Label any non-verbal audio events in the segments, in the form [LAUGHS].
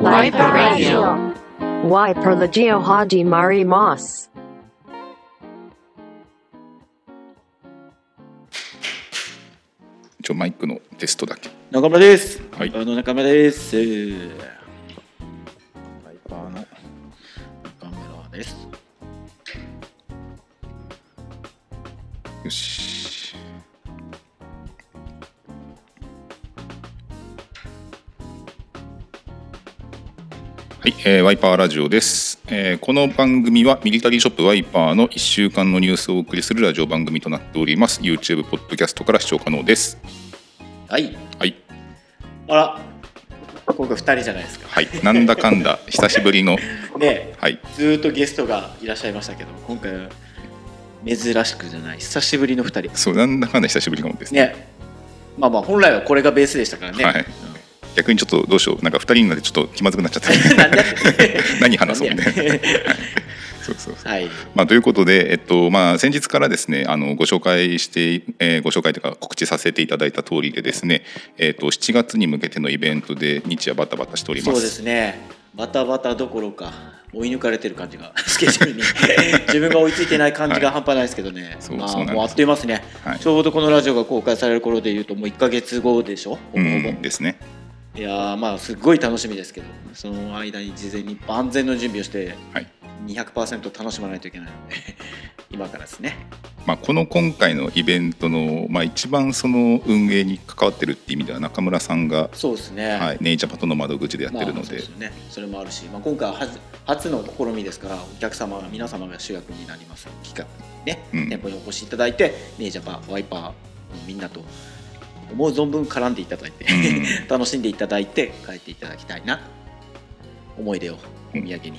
Wiper Radio. Wiper Legio Haji Mari Moss. 一応マイクのテストだけ中村です。はいあの中村です。ワイえーワイパーラジオです、えーこの番組はミリタリーショップワイパーの1週間のニュースをお送りするラジオ番組となっております。YouTube ポッドキャストから視聴可能です。はい。はい。あら、今回二人じゃないですか。はい。なんだかんだ [LAUGHS] 久しぶりの。ね、はい。ずーっとゲストがいらっしゃいましたけど、今回は珍しくじゃない、久しぶりの二人。そうなんだかんだ久しぶりかもですね。ね。まあまあ本来はこれがベースでしたからね。はい逆にちょっとどうしようなんか2人になってちょっと気まずくなっちゃった [LAUGHS] [LAUGHS] 何話そうみたいな [LAUGHS] そうそうそうはい。まあ、ということで、えっとまあ、先日からですねあのご紹介して、えーご紹介というか告知させていただいた通りでですね、えっと7月に向けてのイベントで日夜バタバタしております。そうですね。バタバタどころか追い抜かれてる感じがスケジュールに自分が追いついてない感じが半端ないですけどね。そうまあもうあっという間ですね、はいちょうどこのラジオが公開される頃でいうともう1か月後でしょ？ほうんですね。いやーまあすっごい楽しみですけど、その間に事前に万全の準備をしてはい。200%楽しまないといけないので [LAUGHS] 今からですね。まあ、この今回のイベントの、まあ、一番その運営に関わってるっていう意味では中村さんが、そうですね。はい、ネイチャパとの窓口でやってるので。まあそうでね、それもあるし、まあ、今回は初初の試みですからお客様皆様が主役になります企画にね、うん。店舗にお越しいただいてネイジャパワイパーのみんなと思う存分絡んでいただいて、うん。[LAUGHS] 楽しんでいただいて帰っていただきたいな思い出をお土産に、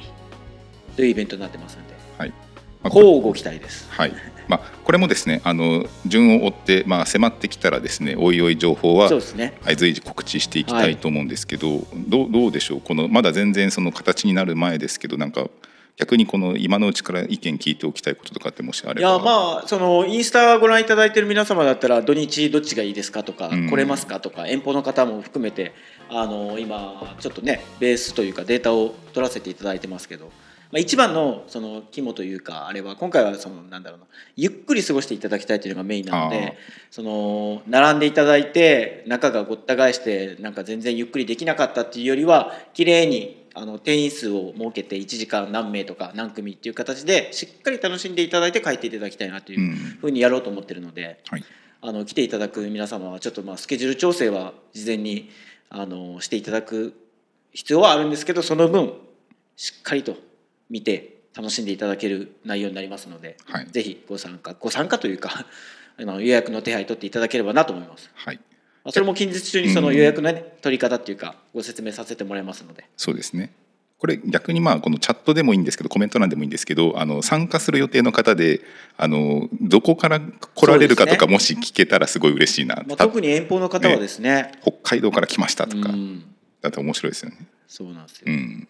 というイベントになってますので。はい。まあこれ乞うご期待です。はい。まあ、これもですねあの順を追って、まあ、迫ってきたらですねおいおい情報はそうですね。はい、随時告知していきたいと思うんですけど、どうどうでしょう？このまだ全然その形になる前ですけどなんか逆にこの今のうちから意見聞いておきたいこととかってもしあれば。いやまあそのインスタご覧いただいてる皆様だったら土日どっちがいいですかとか、うん。来れますかとか遠方の方も含めてあの今ちょっとねベースというかデータを取らせていただいてますけど、まあ、一番のその肝というかあれは今回はそのなんだろうなゆっくり過ごしていただきたいというのがメインなのでその並んでいただいて中がごった返してなんか全然ゆっくりできなかったっていうよりは綺麗にあの定員数を設けて1時間何名とか何組っていう形でしっかり楽しんでいただいて帰っていただきたいなといううん。ふうにやろうと思ってるので、はい。あの来ていただく皆様はちょっとまあスケジュール調整は事前にあのしていただく必要はあるんですけどその分しっかりと見て楽しんでいただける内容になりますので、はい。ぜひご参加ご参加というかあの予約の手配取っていただければなと思います。はい。まあそれも近日中にその予約の、ね取り方っていうかご説明させてもらいますので。そうですね。これ逆にまあこのチャットでもいいんですけどコメント欄でもいいんですけどあの参加する予定の方であのどこから来られるかとか、もし聞けたらすごい嬉しいな、まあ、た特に遠方の方はですね。北海道から来ましたとか、うん。だって面白いですよね。そうなんですよ、うん。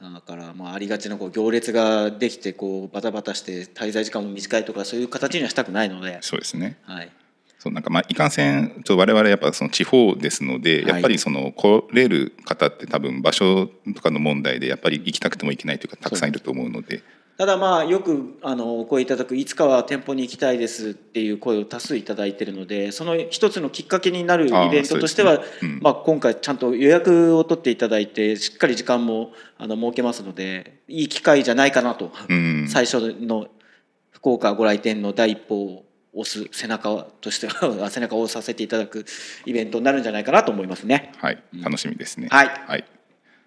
だからまあありがちなこう行列ができてこうバタバタして滞在時間も短いとかそういう形にはしたくないので、そうですね。はい、そうなんかまあいかんせんちょっと我々やっぱその地方ですので、はい。やっぱりその来れる方って多分場所とかの問題でやっぱり行きたくても行けないというかたくさんいると思うので。ただまあよくあのお声いただくいつかは店舗に行きたいですっていう声を多数いただいているのでその一つのきっかけになるイベントとしては、まあ、今回ちゃんと予約を取っていただいてしっかり時間もあの設けますのでいい機会じゃないかなと、うん。最初の福岡ご来店の第一歩を押す背中としては背中を押させていただくイベントになるんじゃないかなと思いますね。はい楽しみですね。はい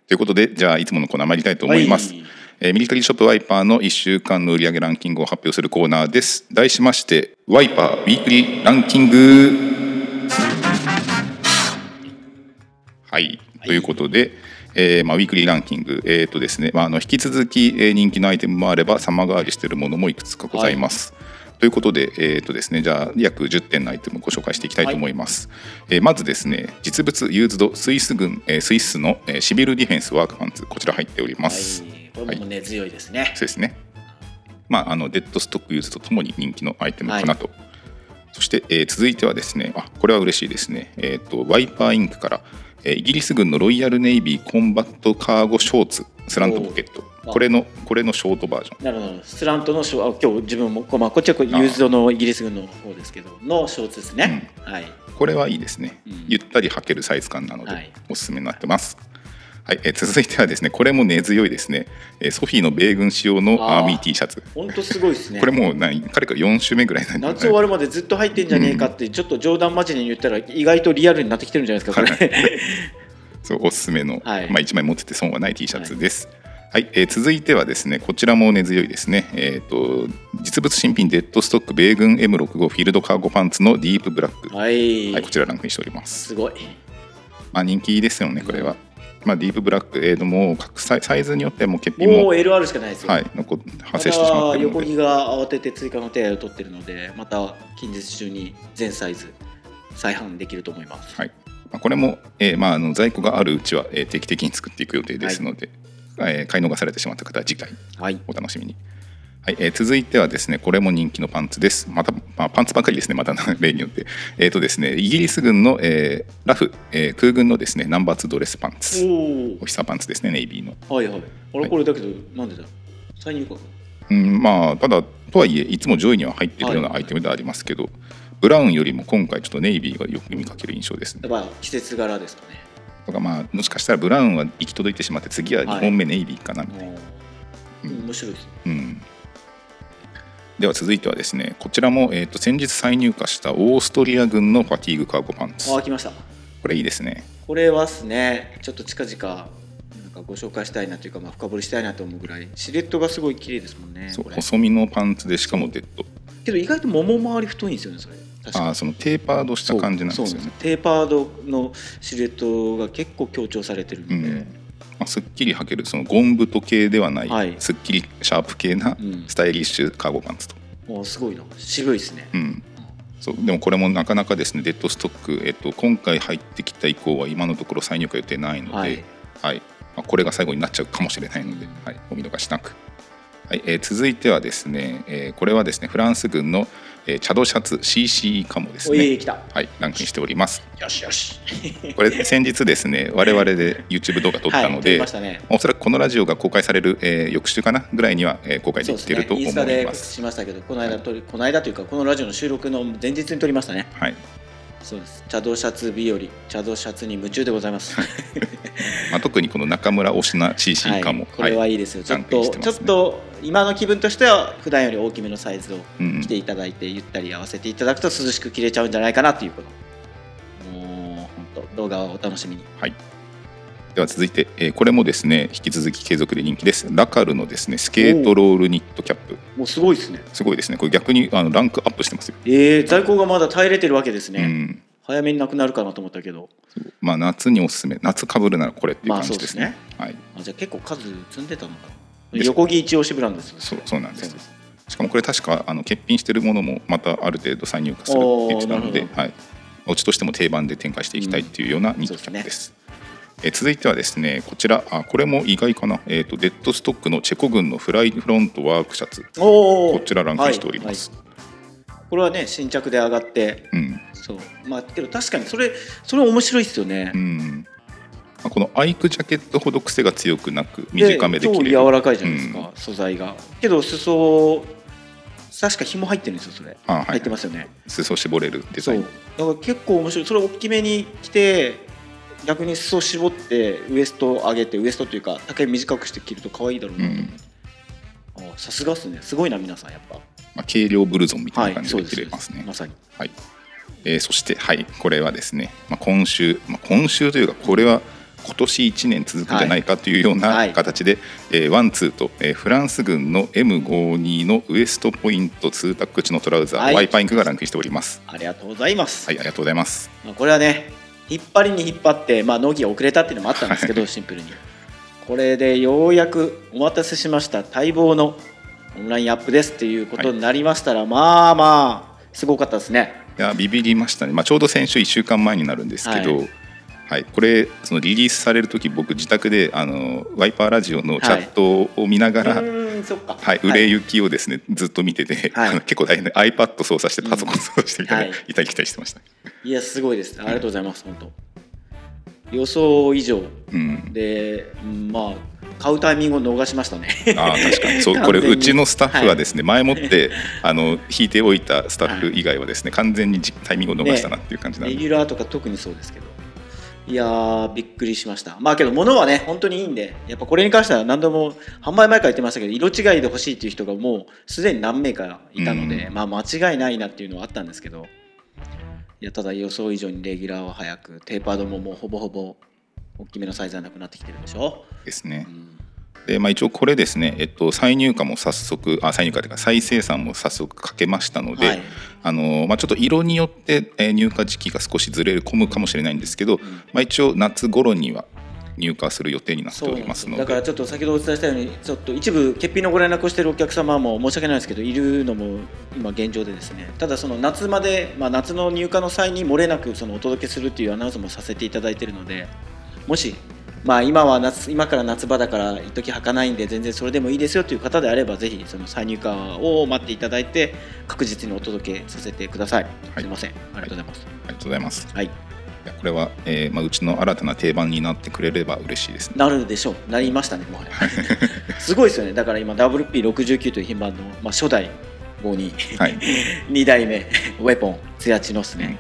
ということでじゃあいつものコーナー参りたいと思います。はいえーミリタリーショップワイパーの1週間の売上ランキングを発表するコーナーです。題しましてワイパーウィークリーランキングはい、ということで、えーまあ、ウィークリーランキング、えーとですねまあ、あの引き続き、えー人気のアイテムもあれば様変わりしているものもいくつかございます。ということで,、えーとですね、じゃあ約10点のアイテムをご紹介していきたいと思います。えーまずですね実物ユーズドスイス軍、えースイスの、えー Civil Defense ワークパンツこちら入っております。はい、これも根強いですね。そうですね。まあ、あのデッドストックユーズドともに人気のアイテムかなとそして、えー続いてはですねあこれは嬉しいですね、えー、とワイパーインクから、えーイギリス軍の Royal Navy コンバットカーゴショーツ slant ポケットこれのこれのショートバージョン。なるほど。 slant のショあ今日自分もこ,、まあ、こっちはユーズドのイギリス軍の方ですけどのショーツですね、はい。これはいいですね、うん。ゆったり履けるサイズ感なので、はい。おすすめになってます。はい、えー続いてはですねこれも根強いですね、えーソフィーの米軍仕様のアーミー T シャツ。本当すごいですね。これもう何彼から4週目ぐらいなん夏終わるまでずっと入ってんじゃねえかってちょっと冗談交じりに言ったら意外とリアルになってきてるんじゃないですかこれ。[LAUGHS] そうおすすめの、はい。まあ、1枚持ってて損はない T シャツです。はい、えー続いてはですねこちらも根強いですね、えー、と実物新品デッドストック米軍 M65 フィールドカーゴパンツのディープブラック、はい、はい、こちらランクインしております、すごい。まあ、人気ですよねこれは、まあ、ディープブラック、えー、ともう各サイサイズによってはもう欠品ももう LR しかないですよ、はい、残発生してしまってるので。横木が慌てて追加の手を取ってるのでまた近日中に全サイズ再販できると思います、はい。まあ、これも、えーまあ、あの在庫があるうちは、えー定期的に作っていく予定ですので、えー買い逃されてしまった方は次回はいお楽しみに。はいえー続いてはですねこれも人気のパンツです。また、まあ、パンツばかりですね、また [LAUGHS] 例によって。えーとですね、イギリス軍の、えーラフ、えー空軍のですねナンバー2ドレスパンツ、おオフィサーパンツですね、ネイビーの。おはいはいあれこれだけど、なんでだ？再入荷かうんまあ、ただ、とはいえ、いつも上位には入っているようなはいアイテムではありますけど、ブラウンよりも今回、ちょっとネイビーがよく見かける印象ですね。やっぱ季節柄ですかねとかまあ、もしかしたらブラウンは行き届いてしまって、次は2本目ネイビーかなみたいな。面白いですうん、では続いてはですねこちらも、えー、と先日再入荷したオーストリア軍のファティーグカーゴパンツ。こあ来ました。れいいですね。これはですね。ちょっと近々かご紹介したいなというか、まあ、深掘りしたいなと思うぐらいシルエットがすごい綺麗ですもんねそう細身のパンツでしかもデッド。けど意外ともも周り太いんですよねそれ。あーそのテーパードした感じなんですよそうねテーパードのシルエットが結構強調されてるので、うん。まあ、すっきり履けるそのゴン太系ではない、はい。すっきりシャープ系なうん。スタイリッシュカーゴパンツと、もうすごいな。渋いですね、うん。そうでもこれもなかなかですねデッドストック、えっと、今回入ってきた以降は今のところ再入荷予定ないので、ははいいまあ、これが最後になっちゃうかもしれないので、はい、お見逃しなく、はいえー続いてはですね、えーこれはですねフランス軍の、えーチャドシャツ CC カモですね、はい、ランクインしております。よしよし。[LAUGHS] これ先日ですね我々で YouTube 動画撮ったので、りましたね。おそらくこのラジオが公開される、えー翌週かなぐらいには、えー公開ですねできていると思インスタで告知います。しましたけどこの間撮り、この間というかこのラジオの収録の前日に撮りましたね。はいそうです。チャドシャツ日和チャドシャツに夢中でございます。まあ、特にこの中村推しな CC カモ、これはいいですよ、ちょっと、ちょっと今の気分としては普段より大きめのサイズをうん着ていただいて、ゆったり合わせていただくと涼しく着れちゃうん。じゃないかなということもう本当動画をお楽しみにはい。では続いて、えーこれもですね引き続き継続で人気です。ラカルのですねスケートロールニットキャップもうすごいですねすごいですね。これ逆にあのランクアップしてますよ。えー、在庫がまだ耐えれてるわけですね、うん。早めになくなるかなと思ったけどまあ夏におすすめ夏かぶるならこれっていうまあ感じですね。はい。あじゃあ結構数積んでたのかな横木一押しブランドですよそうそうなんですしかもこれ確かあの欠品してるものもまたある程度再入荷するって言ってたのではい。うちとしても定番で展開していきたいっていうようなニットキャップです。えー続いてはですねこちらあこれも意外かな、えー、とデッドストックのチェコ軍のフライフロントワークシャツ。おおこちらランクしております、はいはい。これはね新着で上がってうん。そう。まあけど確かにそれそれ面白いですよね、うん。まあこのアイクジャケットほど癖が強くなく短めで着超れる柔らかいじゃないですか、素材が。けど裾確か紐入ってるんですよそれ、あはい。入ってますよね。裾絞れるデザそう。インだから結構面白い。それ大きめに着て逆に裾絞ってウエスト上げてウエストというか丈短くして着ると可愛いだろうな。と思って、あさすがっすね。すごいな皆さんやっぱ。まあ、軽量ブルゾンみたいはない感じで着れますね、まさに。はい。えーそして、はい、これはですね、まあ、今週、まあ、今週というかこれは今年1年続くんじゃないかというようはない。形で、えーワンツーと、えーフランス軍の M52 のウエストポイント2タック地のトラウザー、はい。ワイパインクがランクしております。ありがとうございます、はい、ありがとうございます。まあ、これはね引っ張りに引っ張って、まあ、納期が遅れたっていうのもあったんですけどシンプルに。これでようやくお待たせしました。待望のオンラインアップですっていうことになりましたら、まあまあすごかったですね。いやビビりましたね、まあ、ちょうど先週1週間前になるんですけど、ははい。これそのリリースされる時僕自宅であのワイパーラジオのチャットを見ながら、うーんんそっか。はい、売れ行きをですね、ずっと見てて、はい。結構大変で iPad 操作してパソコン操作してみたいな、うんはい。いたり来たりしてました。いやすごいです。ありがとうございます本当。予想以上。うん、でうんまあ買うタイミングを逃しましたね。あー確かに。そうこれうちのスタッフはですね、前もって [LAUGHS] あの引いておいたスタッフ以外はですね、完全にじタイミングを逃したなっていう感じなんで、レギュラーとか特にそうですけどいやーびっくりしました。まあけど物はね本当にいいんでやっぱこれに関しては何度も販売前から言ってましたけど色違いで欲しいっていう人がもうすでに何名かいたので、うん。まあ間違いないなっていうのはあったんですけどいやただ予想以上にレギュラーは早くテーパードももうほぼほぼ大きめのサイズはなくなってきてるでしょ、ですね。う。んでまあ、一応これですね、えっと、再入荷も早速あ再入荷というか再生産も早速かけましたので、はい。あのまあ、ちょっと色によって、えー入荷時期が少しずれ込むかもしれないんですけど、まあ、一応夏頃には入荷する予定になっておりますすので。よだからちょっと先ほどお伝えしたようにちょっと一部欠品のご連絡をしているお客様も申し訳ないですけどいるのも今現状でですね。ただその夏まで、まあ、夏の入荷の際に漏れなくそのお届けするっていうアナウンスもさせていただいているのでもしまあ今は夏今から夏場だから一時履かないんで全然それでもいいですよという方であればぜひその再入荷を待っていただいて確実にお届けさせてください、はい。すいません。ありがとうございます。ありがとうございます。はい、これは、えーまあ、うちの新たな定番になってくれれば嬉しいですね。なるでしょう。なりましたねもはや。[LAUGHS] すごいですよね。だから今 WP69 という品番の、まあ、初代52はい、[LAUGHS] 2代目ウェポンツヤチのっすね、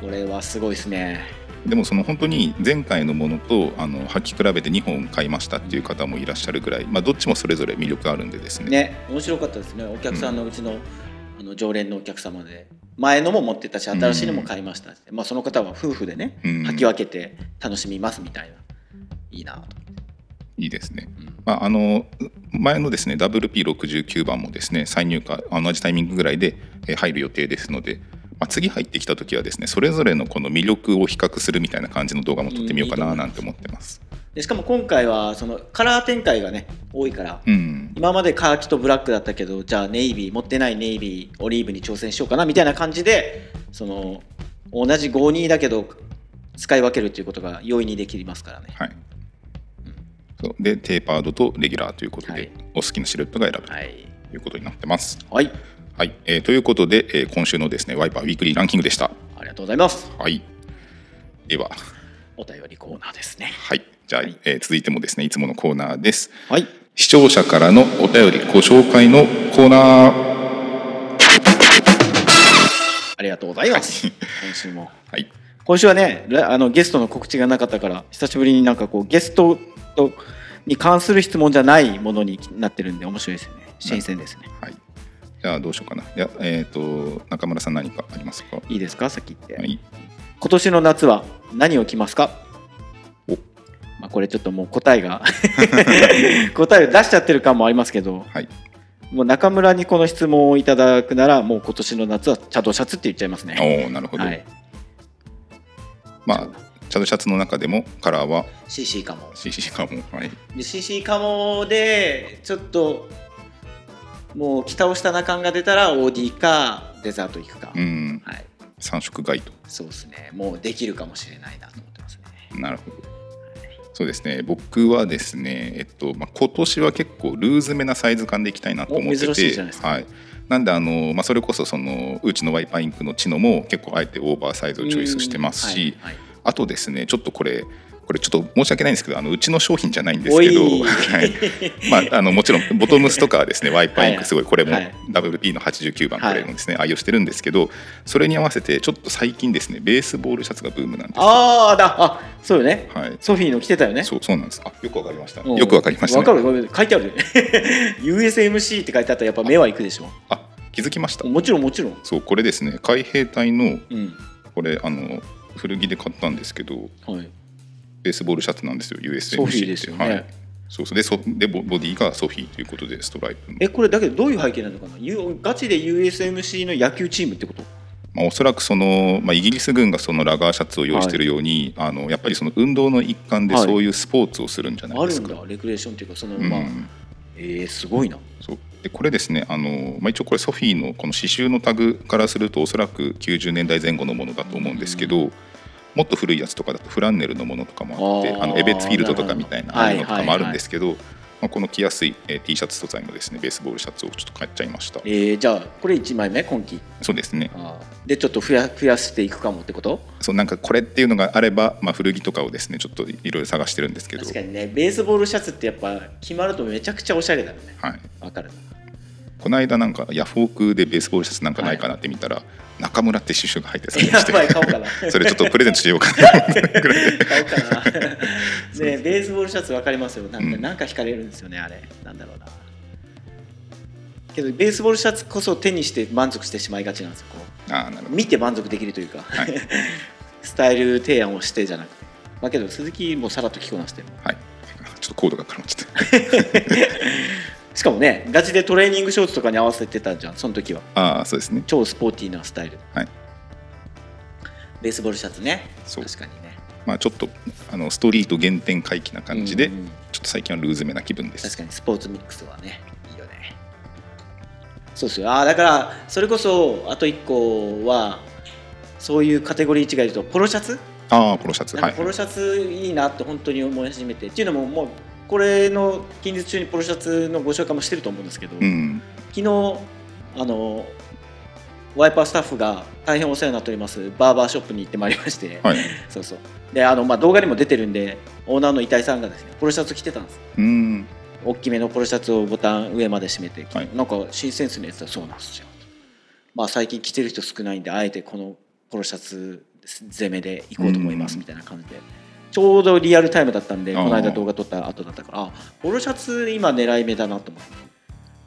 これはすごいですねでもその本当に前回のものとあの履き比べて2本買いましたっていう方もいらっしゃるぐらい、まあ、どっちもそれぞれ魅力あるんでですね。ね面白かったですね。お客さんのうちの,、あの常連のお客様で。前のも持ってたし新しいのも買いましたって、まあ、その方は夫婦でねうん。履き分けて楽しみますみたいな。いいなと、いいですね。うん。まあ、あの前のですね WP69 番もですね再入荷同じタイミングぐらいでえー入る予定ですので、まあ、次入ってきた時はですねそれぞれのこの魅力を比較するみたいな感じの動画も撮ってみようかななんて思ってます。でしかも今回はそのカラー展開がね多いからうん、今までカーキとブラックだったけどじゃあネイビー持ってないネイビーオリーブに挑戦しようかなみたいな感じでその同じ52だけど使い分けるということが容易にできますからねはい。そう。でテーパードとレギュラーということで、はい。お好きなシルエットが選べるはい、ということになってます。はい、はい。えーということで、えー今週のですねワイパーウィークリーランキングでした。ありがとうございます。はい、では、お便りコーナーですね。はい、じゃあ、はい。えー続いてもですねいつものコーナーです。はい。視聴者からのお便りご紹介のコーナー。ありがとうございます。今週も。はい、今週はねらあのゲストの告知がなかったから久しぶりになんかこうゲストとに関する質問じゃないものになってるんで面白いですよね。新鮮ですね。はい。じゃあどうしようかな。いやえっ、と中村さん何かありますか？いいですか？先言って、はい。今年の夏は何を着ますか？おまあ、これちょっともう答えが [LAUGHS] 答えを出しちゃってる感もありますけどはい。もう中村にこの質問をいただくならもう今年の夏はチャドシャツって言っちゃいますね。おおなるほど。はい、まあチャドシャツの中でもカラーは？CC かも CC かも。はい。で CC かもでちょっともう着倒したな感が出たら OD かデザート行くか、うん。はい、三色ガイド。そうですね。もうできるかもしれないなと思ってますね。なるほど。そうですね。僕はですね、えっとまあ、今年は結構ルーズめなサイズ感でいきたいなと思っててはい、なんであの、まあ、それこそそのうちのワイパーインクのチノも結構あえてオーバーサイズをチョイスしてますし、あとですねちょっとこれこれちょっと申し訳ないんですけどあのうちの商品じゃないんですけど、おい。はい。まあ、あのもちろん [LAUGHS] ボトムスとかはですねワイパーインクすごいこれもはい。WP の89番はい。これもですね愛用してるんですけどそれに合わせてちょっと最近ですねベースボールシャツがブームなんです。よああだあそうよね。はい。ソフィーの着てたよね。そうそうなんです。あよくわかりましたう。んよくわかりましたね。わかるごめん書いてある。[LAUGHS] USMC って書いてあったらやっぱ目はいくでしょ。あ気づきました。もちろんもちろん、そうこれですね海兵隊のうん。これあの古着で買ったんですけどはい、ベースボールシャツなんですよ USMC ソフィーですよね。はい、そうそう。でそでボボディがソフィーということでストライプの。えこれだけどどういう背景なのかな？ゆガチで USMC の野球チームってこと？まあ、おそらくその、まあ、イギリス軍がそのラガーシャツを用意しているように、あのやっぱりその運動の一環ではい。そういうスポーツをするんじゃないあるんですか。だレクレーションっていうかその、うん。まあえー、すごいな。そう。でこれですねあの、まあ、一応これソフィーのこの刺繍のタグからするとおそらく90年代前後のものだと思うんですけど、もっと古いやつとかだとフランネルのものとかもあってあのエベッツフィールドとかみたいなああいうのとかもあるんですけど、まあ、この着やすい、えー T シャツ素材のですねベースボールシャツをちょっと買っちゃいました。えー、じゃあこれ1枚目今季そうですね。でちょっと増や増やしていくかもってこと？そうなんかこれっていうのがあれば、まあ、古着とかをですねちょっといろいろ探してるんですけど。確かにねベースボールシャツってやっぱ決まるとめちゃくちゃおしゃれだよね。はい、わかるこの間なんかヤフオクでベースボールシャツなんかないかなって見たら、中村って刺繍が入ってたりやして。ばい買おうかな。[LAUGHS] それちょっとプレゼントしようかなぐらいで。買おうかなねベースボールシャツわかりますよ。なんか,、うん。なんか惹かれるんですよねあれ。なんだろうな。けどベースボールシャツこそ手にして満足してしまいがちなんですよこああなる見て満足できるというか、はい。[LAUGHS] スタイル提案をしてじゃなくて。まあけど鈴木もさらっと着こなしてるどはい。ちょっとコードが絡まっちゃって [LAUGHS] しかもねガチでトレーニングショーツとかに合わせてたじゃんその時は。ああそうですね。超スポーティーなスタイル。はい。ベースボールシャツね。そう。確かにね。まあちょっとあのストリート原点回帰な感じで、うんうんちょっと最近はルーズめな気分です。確かにスポーツミックスはねいいよね。そうっすよ。ああだからそれこそあと1個はそういうカテゴリー違いで言うとポロシャツ？ああポロシャツ。はい。ポロシャツいいなって本当に思い始めて、っていうのももうこれの近日中にポロシャツのご紹介もしてると思うんですけど、うん。昨日あのワイパースタッフが大変お世話になっておりますバーバーショップに行ってまいりまして、はい。[LAUGHS] そうそう。であの、まあ、動画にも出てるんでオーナーの遺体さんがですねポロシャツ着てたんです。うん。大きめのポロシャツをボタン上まで締めて、はい。なんか新センスのやつはそうなんですよ。まあ最近着てる人少ないんであえてこのポロシャツ攻めで行こうと思いますうん。みたいな感じでちょうどリアルタイムだったんでこの間動画撮った後だったからあポロシャツ今狙い目だなと思って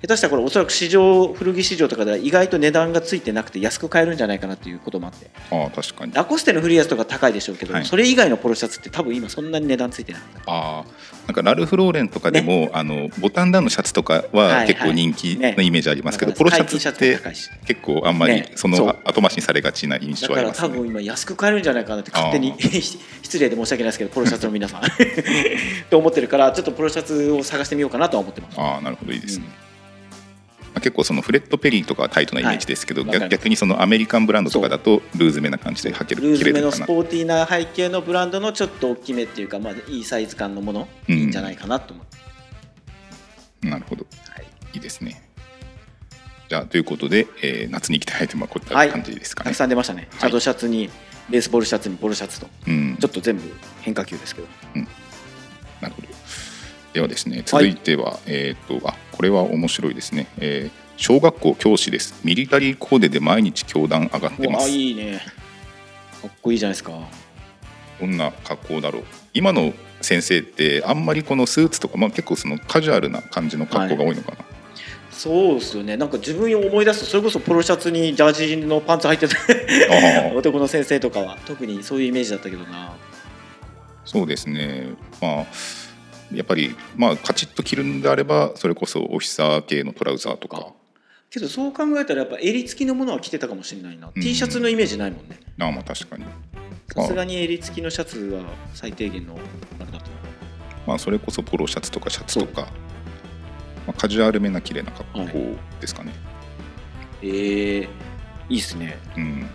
下手したらこれおそらく市場古着市場とかでは意外と値段がついてなくて安く買えるんじゃないかなっていうこともあって。ああ確かに。あラコステの古いやつとか高いでしょうけど、はい。それ以外のポロシャツって多分今そんなに値段ついてない。あなんかラルフ・ローレンとかでも、あのボタンダウンのシャツとかは結構人気はいのイメージありますけど、だからポロシャツ最って結構あんまりね。その後回しにされがちな印だから象ありますね。多分今安く買えるんじゃないかなって勝手にあ [LAUGHS] 失礼で申し訳ないですけどポロシャツの皆さん。[LAUGHS] と思ってるからちょっとポロシャツを探してみようかなとは思ってます。ああなるほど。いいですね。うん。まあ結構そのフレッド・ペリーとかはタイトなイメージですけど、はい。逆逆にそのアメリカンブランドとかだとルーズめな感じで履ける着ルーズめの。スポーティーな背景のブランドのちょっと大きめっていうか、まあ、いいサイズ感のもの、うんいいんじゃないかなと思って、なるほど。はい。いいですね。じゃあということで、えー夏に着たいアイテムはこういったはい。感じですかたね。くさん出ましたね、チャドシャツにベースボールシャツにポロシャツと。うん。ちょっと全部変化球ですけど。なるほど。ではですね、続いては、えっ、と、あ、これは面白いですね。えー小学校教師です。ミリタリーコーデで毎日教団上がってます。いいねかっこいいじゃないですかどんな格好だろう。今の先生ってあんまりこのスーツとか、まあ、結構そのカジュアルな感じの格好が多いのかな。そうですよねなんか自分を思い出すとそれこそポロシャツにジャージのパンツ履いてた [LAUGHS] 男の先生とかは特にそういうイメージだったけどなそうですね。まあやっぱりまあカチッと着るんであればそれこそオフィサー系のトラウザーとか。けどそう考えたらやっぱ襟付きのものは着てたかもしれないな、ん T シャツのイメージないもんねああまあ確かに。さすがに襟付きのシャツは最低限のあれだとまあそれこそポロシャツとかシャツとか。まあ、カジュアルめな綺麗な格好ですかね。えー、いいっすねうん。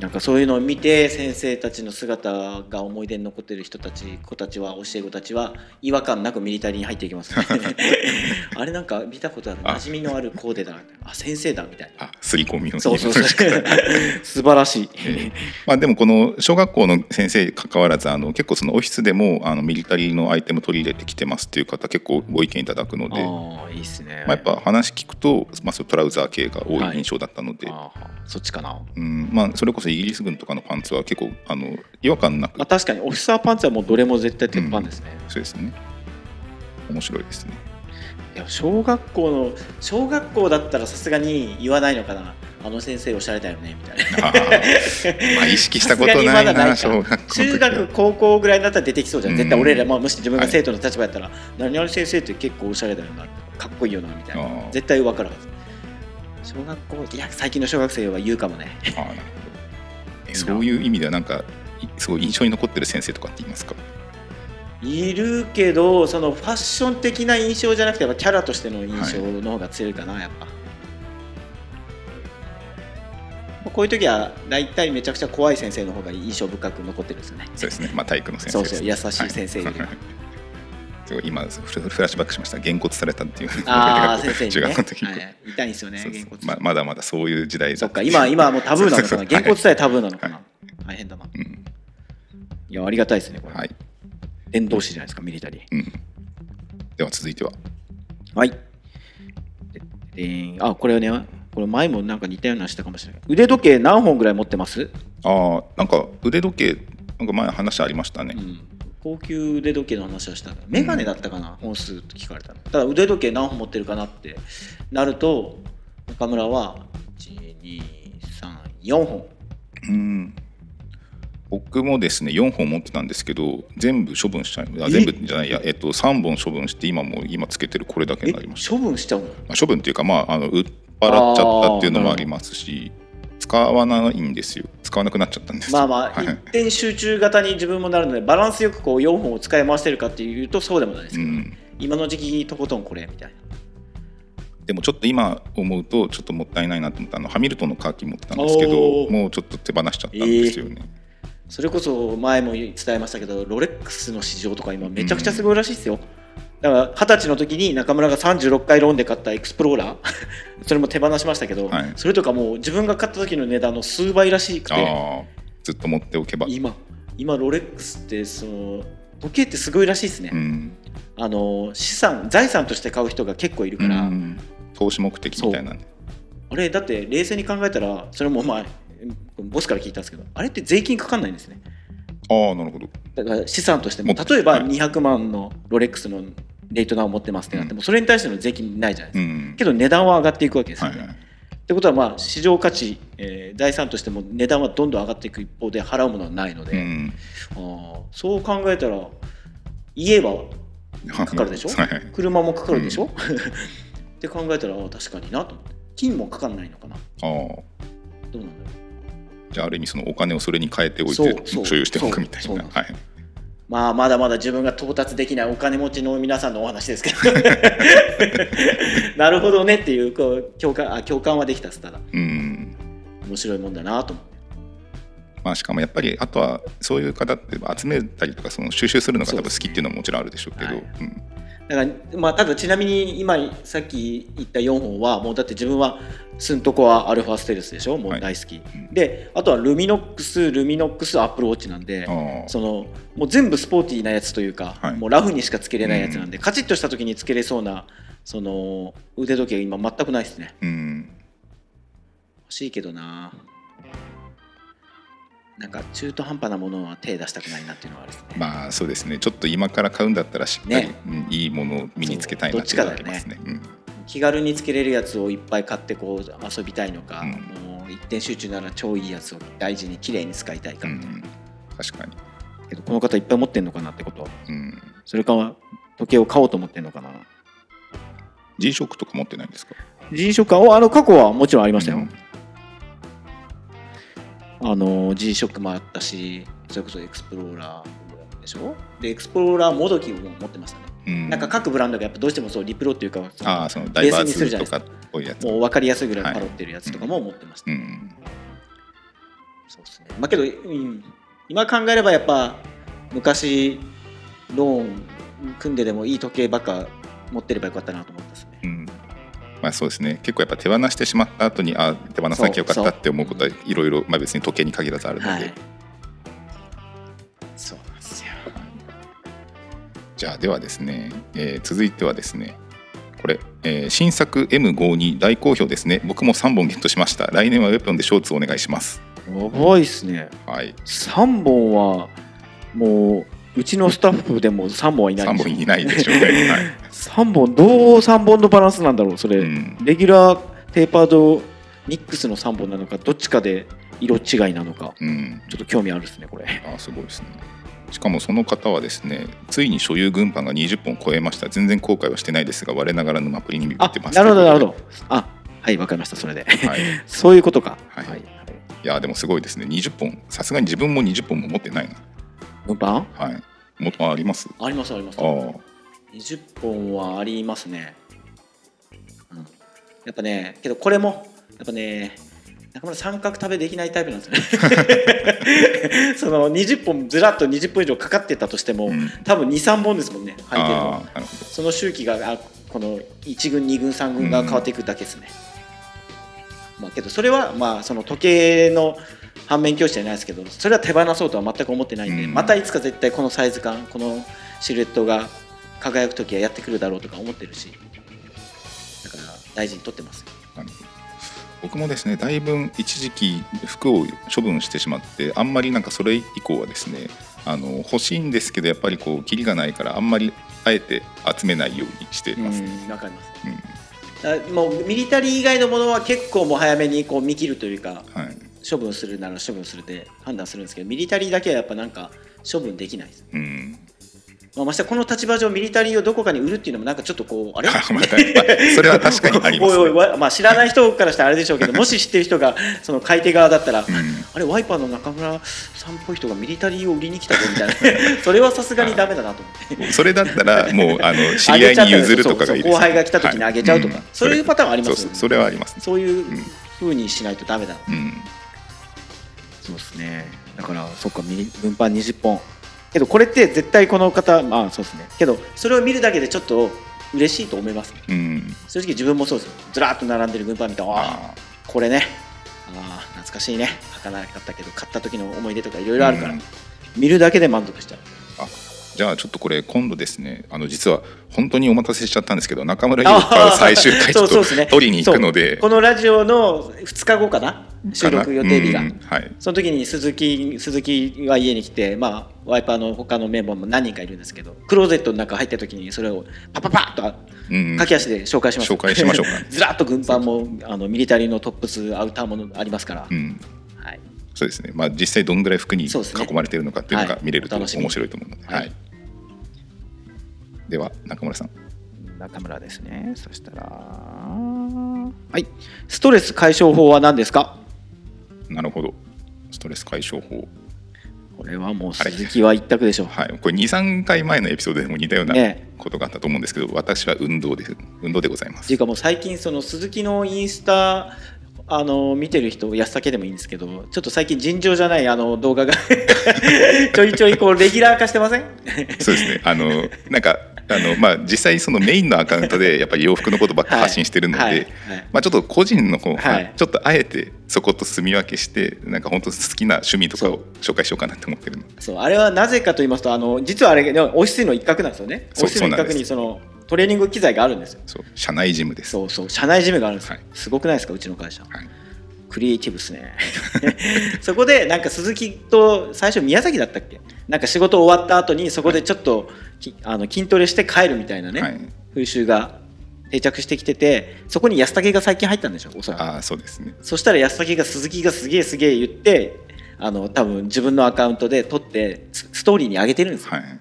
なんかそういうのを見て先生たちの姿が思い出に残ってる人たち子たちは教え子たちは違和感なくミリタリーに入っていきます、[LAUGHS] あれなんか見たことあるあ馴染みのあるコーデだあ先生だみたいなあ、すり込みの。そうそうそう。[LAUGHS] 素晴らしい、えーまあでもこの小学校の先生関わらずあの結構そのオフィスでもあのミリタリーのアイテム取り入れてきてますっていう方結構ご意見いただくので、まああいいっすね、あ、やっぱ話聞くと、まあ、そうトラウザー系が多い。印象だったので、ああそっちかな。うん。まあ、それこそイギリス軍とかのパンツは結構あの違和感なく。まあ、確かにオフィサーパンツはもうどれも絶対鉄板ですね、そうですね。面白いですね。いや小学校の小学校だったらさすがに言わないのかな。あの先生おしゃれだよねみたいな。まあ意識したことないさすがにまだない小学中学高校ぐらいになったら出てきそうじゃん。絶対俺ら、うんまあ、もし自分が生徒の立場やったら、何々先生って結構おしゃれだよなかっこいいよなみたいな。絶対分かるはず小学校いや最近の小学生は言うかもね。あーなるほど。えそういう意味ではなんかいすごい印象に残ってる先生とかって言いますか？いるけどそのファッション的な印象じゃなくてやっぱキャラとしての印象の方が強いかな、やっぱ。こういう時は大体めちゃくちゃ怖い先生の方が印象深く残ってるんですよね。そうですね。まあ体育の先生そうですそう優しい先生よりもはい。で今フラッシュバックしました。げんこつされたっていうああ先生に中ね、学の時に、はい、痛いんですよねげんこつ。ままだまだそういう時代だそっか今今はもうタブーなのかな。げんこつさえタブーなのかな、は大変だな。うん。いやありがたいですねこれ、はい、伝道師じゃないですかミリタリー。うん、では続いては。はい。ででーん。あ、これはね、これ前もなんか似たようなのしたかもしれない。腕時計何本ぐらい持ってます、ああなんか腕時計なんか前話ありましたね、うん、高級腕時計の話はしたからメガネだったかな、本数って聞かれたの。ただ腕時計何本持ってるかなってなると、中村は、1、2、3、4本。うん。僕もですね4本持ってたんですけど全部処分しちゃいあ全部じゃないや、えっと、3本処分して今もう今つけてるこれだけになりました、処分しちゃうの？まあ、処分っていうかまああの売っ払っちゃったっていうのもありますし使わないんですよ。使わなくなっちゃったんです。まあまあ、はい。一点集中型に自分もなるので、バランスよくこう4本を使い回してるかっていうとそうでもないですけど、うん、今の時期にとことんこれみたいな。でもちょっと今思うとちょっともったいないなと思ったあのハミルトンのカーキ持ってたんですけどもうちょっと手放しちゃったんですよね、それこそ前も伝えましたけどロレックスの市場とか今めちゃくちゃすごいらしいですよ、だから二十歳の時に中村が36回ローンで買ったエクスプローラー。[LAUGHS] それも手放しましたけど、はい。それとかもう自分が買った時の値段の数倍らしくて。ずっと持っておけば。今今ロレックスってその時計ってすごいらしいですね、うん、あの資産財産として買う人が結構いるから、うん。投資目的みたいなねあれだって冷静に考えたらそれもまあボスから聞いたんですけどあれって税金かかんないんですね。ああなるほど。だから資産としても。も例えばはい。200万のロレックスのレートナーを持ってますってなっても、それに対しての税金ないじゃないですか、うん。けど値段は上がっていくわけですよね。はいはい。ってことはまあ市場価値、えー財産としても値段はどんどん上がっていく一方で払うものはないので、うん。あーそう考えたら家はかかるでしょ？はいはい。車もかかるでしょ、[LAUGHS] って考えたら確かになと思って。金もかかんないのかな？ああどうなんだろじゃあある意味そのお金をそれに変えておいて所有しておくみたいな。はい、うまあまだまだ自分が到達できないお金持ちの皆さんのお話ですけど。[LAUGHS] なるほどねっていうこう共感あ共感はできたっつったら。うん。面白いもんだなと思って。まあ、しかもやっぱりあとはそういう方って集めたりとかその収集するのが多分好きっていうのももちろんあるでしょうけど。はい。うんだからまあただちなみに今さっき言った4本はもうだって自分はスントコアアルファステルスでしょ？もう大好き、ん。であとはルミノックスルミノックスアップルウォッチなんでそのもう全部スポーティーなやつというか、はい。もうラフにしかつけれないやつなんで、カチッとした時につけれそうなその腕時計が今全くないですねうん。欲しいけどななんか中途半端なものは手出したくないなっていうのはあるですね、まあそうですね。ちょっと今から買うんだったらしっかり、ね。うんいいものを身につけたいなっていうのがありますね。うん。気軽につけれるやつをいっぱい買ってこう遊びたいのか、うん。もう一点集中なら超いいやつを大事に綺麗に使いたいか。みたいな、うん。確かに。けどこの方いっぱい持ってんのかなってことは。うん。それか時計を買おうと思ってんのかな。G ショックとか持ってないんですか？G ショックはおあの過去はもちろんありましたよ、うんあの G ショックもあったしそれこそエクスプローラーでしょ？でエクスプローラーもどきも持ってましたね、うん。なんか各ブランドがやっぱどうしてもそうリプロっていうかああそのダイバーベースにするじゃスないですか。もう分かりやすいぐらいパロってるやつとかも持ってました、うん。そうですね。まあけど、うん、今考えればやっぱ昔ローン組んででもいい時計ばっか持ってればよかったなと思ったですね。うんまあそうですね。結構やっぱ手放してしまった後にあ手放さなきゃよかったって思うことはいろいろまあ別に時計に限らずあるので、はい。そうなんですよ。じゃあではですね、えー続いてはですねこれ、えー新作 M52 大好評ですね。僕も3本ゲットしました。来年はウェポンでショーツお願いします。やばいっすね。はい。3本はもううちのスタッフでも3本はいない3でしょ。本いないでしょうね、はい。3本どう3本のバランスなんだろうそれ、うん。レギュラーテーパードミックスの3本なのかどっちかで色違いなのか。うん、ちょっと興味あるですねこれ。あすごいですね。しかもその方はですねついに所有軍艦が20本超えました。全然後悔はしてないですが我ながらのアプリにビビあってます。なるほどなるほど。どあはいわかりましたそれで。はい、い [LAUGHS] そういうことか。はい。やでもすごいですね。20本さすがに自分も20本も持ってないな。運搬はいもああります？ありますあります。ああ。20本はありますね、うん、やっぱねけどこれもやっぱね中村三角食べできないタイプなんですよね。[LAUGHS] その20本ずらっと20本以上かかってたとしても、うん。多分23本ですもんね履いてるその周期があこの1軍2軍3軍が変わっていくだけですね、まあけどそれはまあその時計の反面教師じゃないですけどそれは手放そうとは全く思ってないんで、うん。またいつか絶対このサイズ感このシルエットが輝く時はやってくるだろうとか思ってるしだから大事に取ってます。僕もですねだいぶ一時期服を処分してしまってあんまりなんかそれ以降はですねあの欲しいんですけどやっぱりこうキリがないからあんまりあえて集めないようにしてうます、んわかります。うん。だもうミリタリー以外のものは結構もう早めにこう見切るというかはい処分するなら処分するで判断するんですけどミリタリーだけはやっぱなんか処分できないです、うん、まあ、ましてやこの立場上ミリタリーをどこかに売るっていうのもなんかちょっとこう [LAUGHS] あれ？それは確かにあります、ね、[LAUGHS] おいおいわまあ、知らない人からしたらあれでしょうけどもし知ってる人が [LAUGHS] その買い手側だったら、うん。あれワイパーの中村さんっぽい人がミリタリーを売りに来たぞみたいな。それはさすがにダメだなと思って。それだったらもうあの知り合いに譲るとかがいいです、ね、後輩が来た時にあげちゃうとか。はい。そういうパターンはありますよね。それはあります、ね、そういうふうにしないとダメだ。なうんそうですね。だからそっか分版20本けどこれって絶対この方まあそうですね。けどそれを見るだけでちょっと嬉しいと思います。うん。正直自分もそうですよ。ずらーっと並んでる分版見たらあああこれね。ああ懐かしいね。履かなかったけど買った時の思い出とかいろいろあるから、うん。見るだけで満足しちゃうじゃあちょっとこれ今度ですねあの実は本当にお待たせしちゃったんですけど中村優香最終回ちょっとね取りに行くので。このラジオの2日後かな？収録予定日が。うんはい。その時に鈴木鈴木が家に来て、まあ、ワイパーの他のメンバーも何人かいるんですけどクローゼットの中入った時にそれをパパパッとうん駆け足で紹介します、紹介しましょうか。[LAUGHS] ずらっと軍パンもあのミリタリーのトップスアウターものありますから、うん。はい、そうですね。まあ実際どんぐらい服に囲まれてるのかっていうのはいが見れると面白いと思うので、はいはいでは中村さん。中村ですね。そしたら。はい。ストレス解消法は何ですか？なるほど。ストレス解消法。これはもう鈴木は一択でしょう、はい。これ23回前のエピソードでも似たようなねことがあったと思うんですけど、私は運動です。運動でございます。っていうかもう最近その鈴木のインスタあの見てる人安だけでもいいんですけどちょっと最近尋常じゃないあの動画が [LAUGHS] ちょいちょいこうレギュラー化してません？そうですね。あのなんかあのまあ実際そのメインのアカウントでやっぱり洋服のことばっか発信してるので、はい。はい。まあ、ちょっと個人の方ははい。ちょっとあえてそこと住み分けしてなんか本当好きな趣味とかを紹介しようかなと思ってるの。でそう。あれはなぜかと言いますとあの実はあれねオフィスの一角なんですよね。オフィスの一角にそのトレーニング機材があるんですよ。そう社内ジムです。そうそう社内ジムがあるんですよ、はい。すごくないですか？うちの会社。はい。クリエイティブですね。[LAUGHS] そこでなんか鈴木と最初宮崎だったっけ？なんか仕事終わった後にそこでちょっときあの筋トレして帰るみたいなね、はい。風習が定着してきててそこに安武が最近入ったんでしょ？おそらく。ああそうですね。そしたら安武が鈴木がすげえすげえ言ってあの多分自分のアカウントで撮ってスストーリーに上げてるんですよ、はい。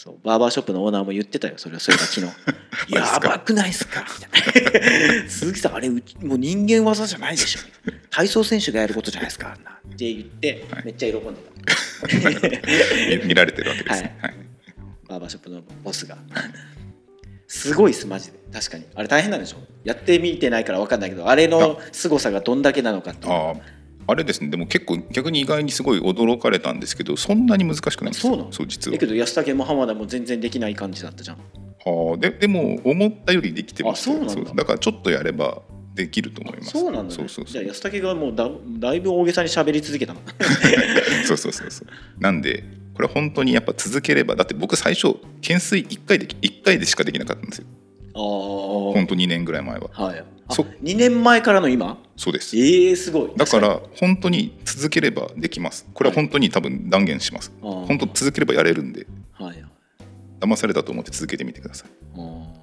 そうバーバーショップのオーナーも言ってたよそれはそれが昨日。[LAUGHS] やばくないっすか？みたいな。鈴木さんあれうちもう人間技じゃないでしょ。体操選手がやることじゃないですかあんな。って言って、はい。めっちゃ喜んでた。[LAUGHS] 見見られてるわけですね。ははい。い。バーバーショップのボスが。すごいっすマジで。確かに。あれ大変なんでしょ？やってみてないから分かんないけどあれの凄さがどんだけなのかっていうあれですね。でも結構逆に意外にすごい驚かれたんですけど、そんなに難しくないんですよ。そうなの？そう実はだ。けど安武も浜田も全然できない感じだったじゃんはあででも思ったよりできてますよあそうなんだだからちょっとやればできると思います。そうなんだ、ね、そうそうそうじゃあ安武がもうだだいぶ大げさに喋り続けたの [LAUGHS] そうそうそうそう。なんでこれ本当にやっぱ続ければだって僕最初懸垂1回で1回でしかできなかったんですよ。ああ本当2年ぐらい前は。はいあそ2年前からの今？そうです。ええすごい。だから本当に続ければできます。これは本当に多分断言します。あー。本当続ければやれるんで。はいはい。騙されたと思って続けてみてください。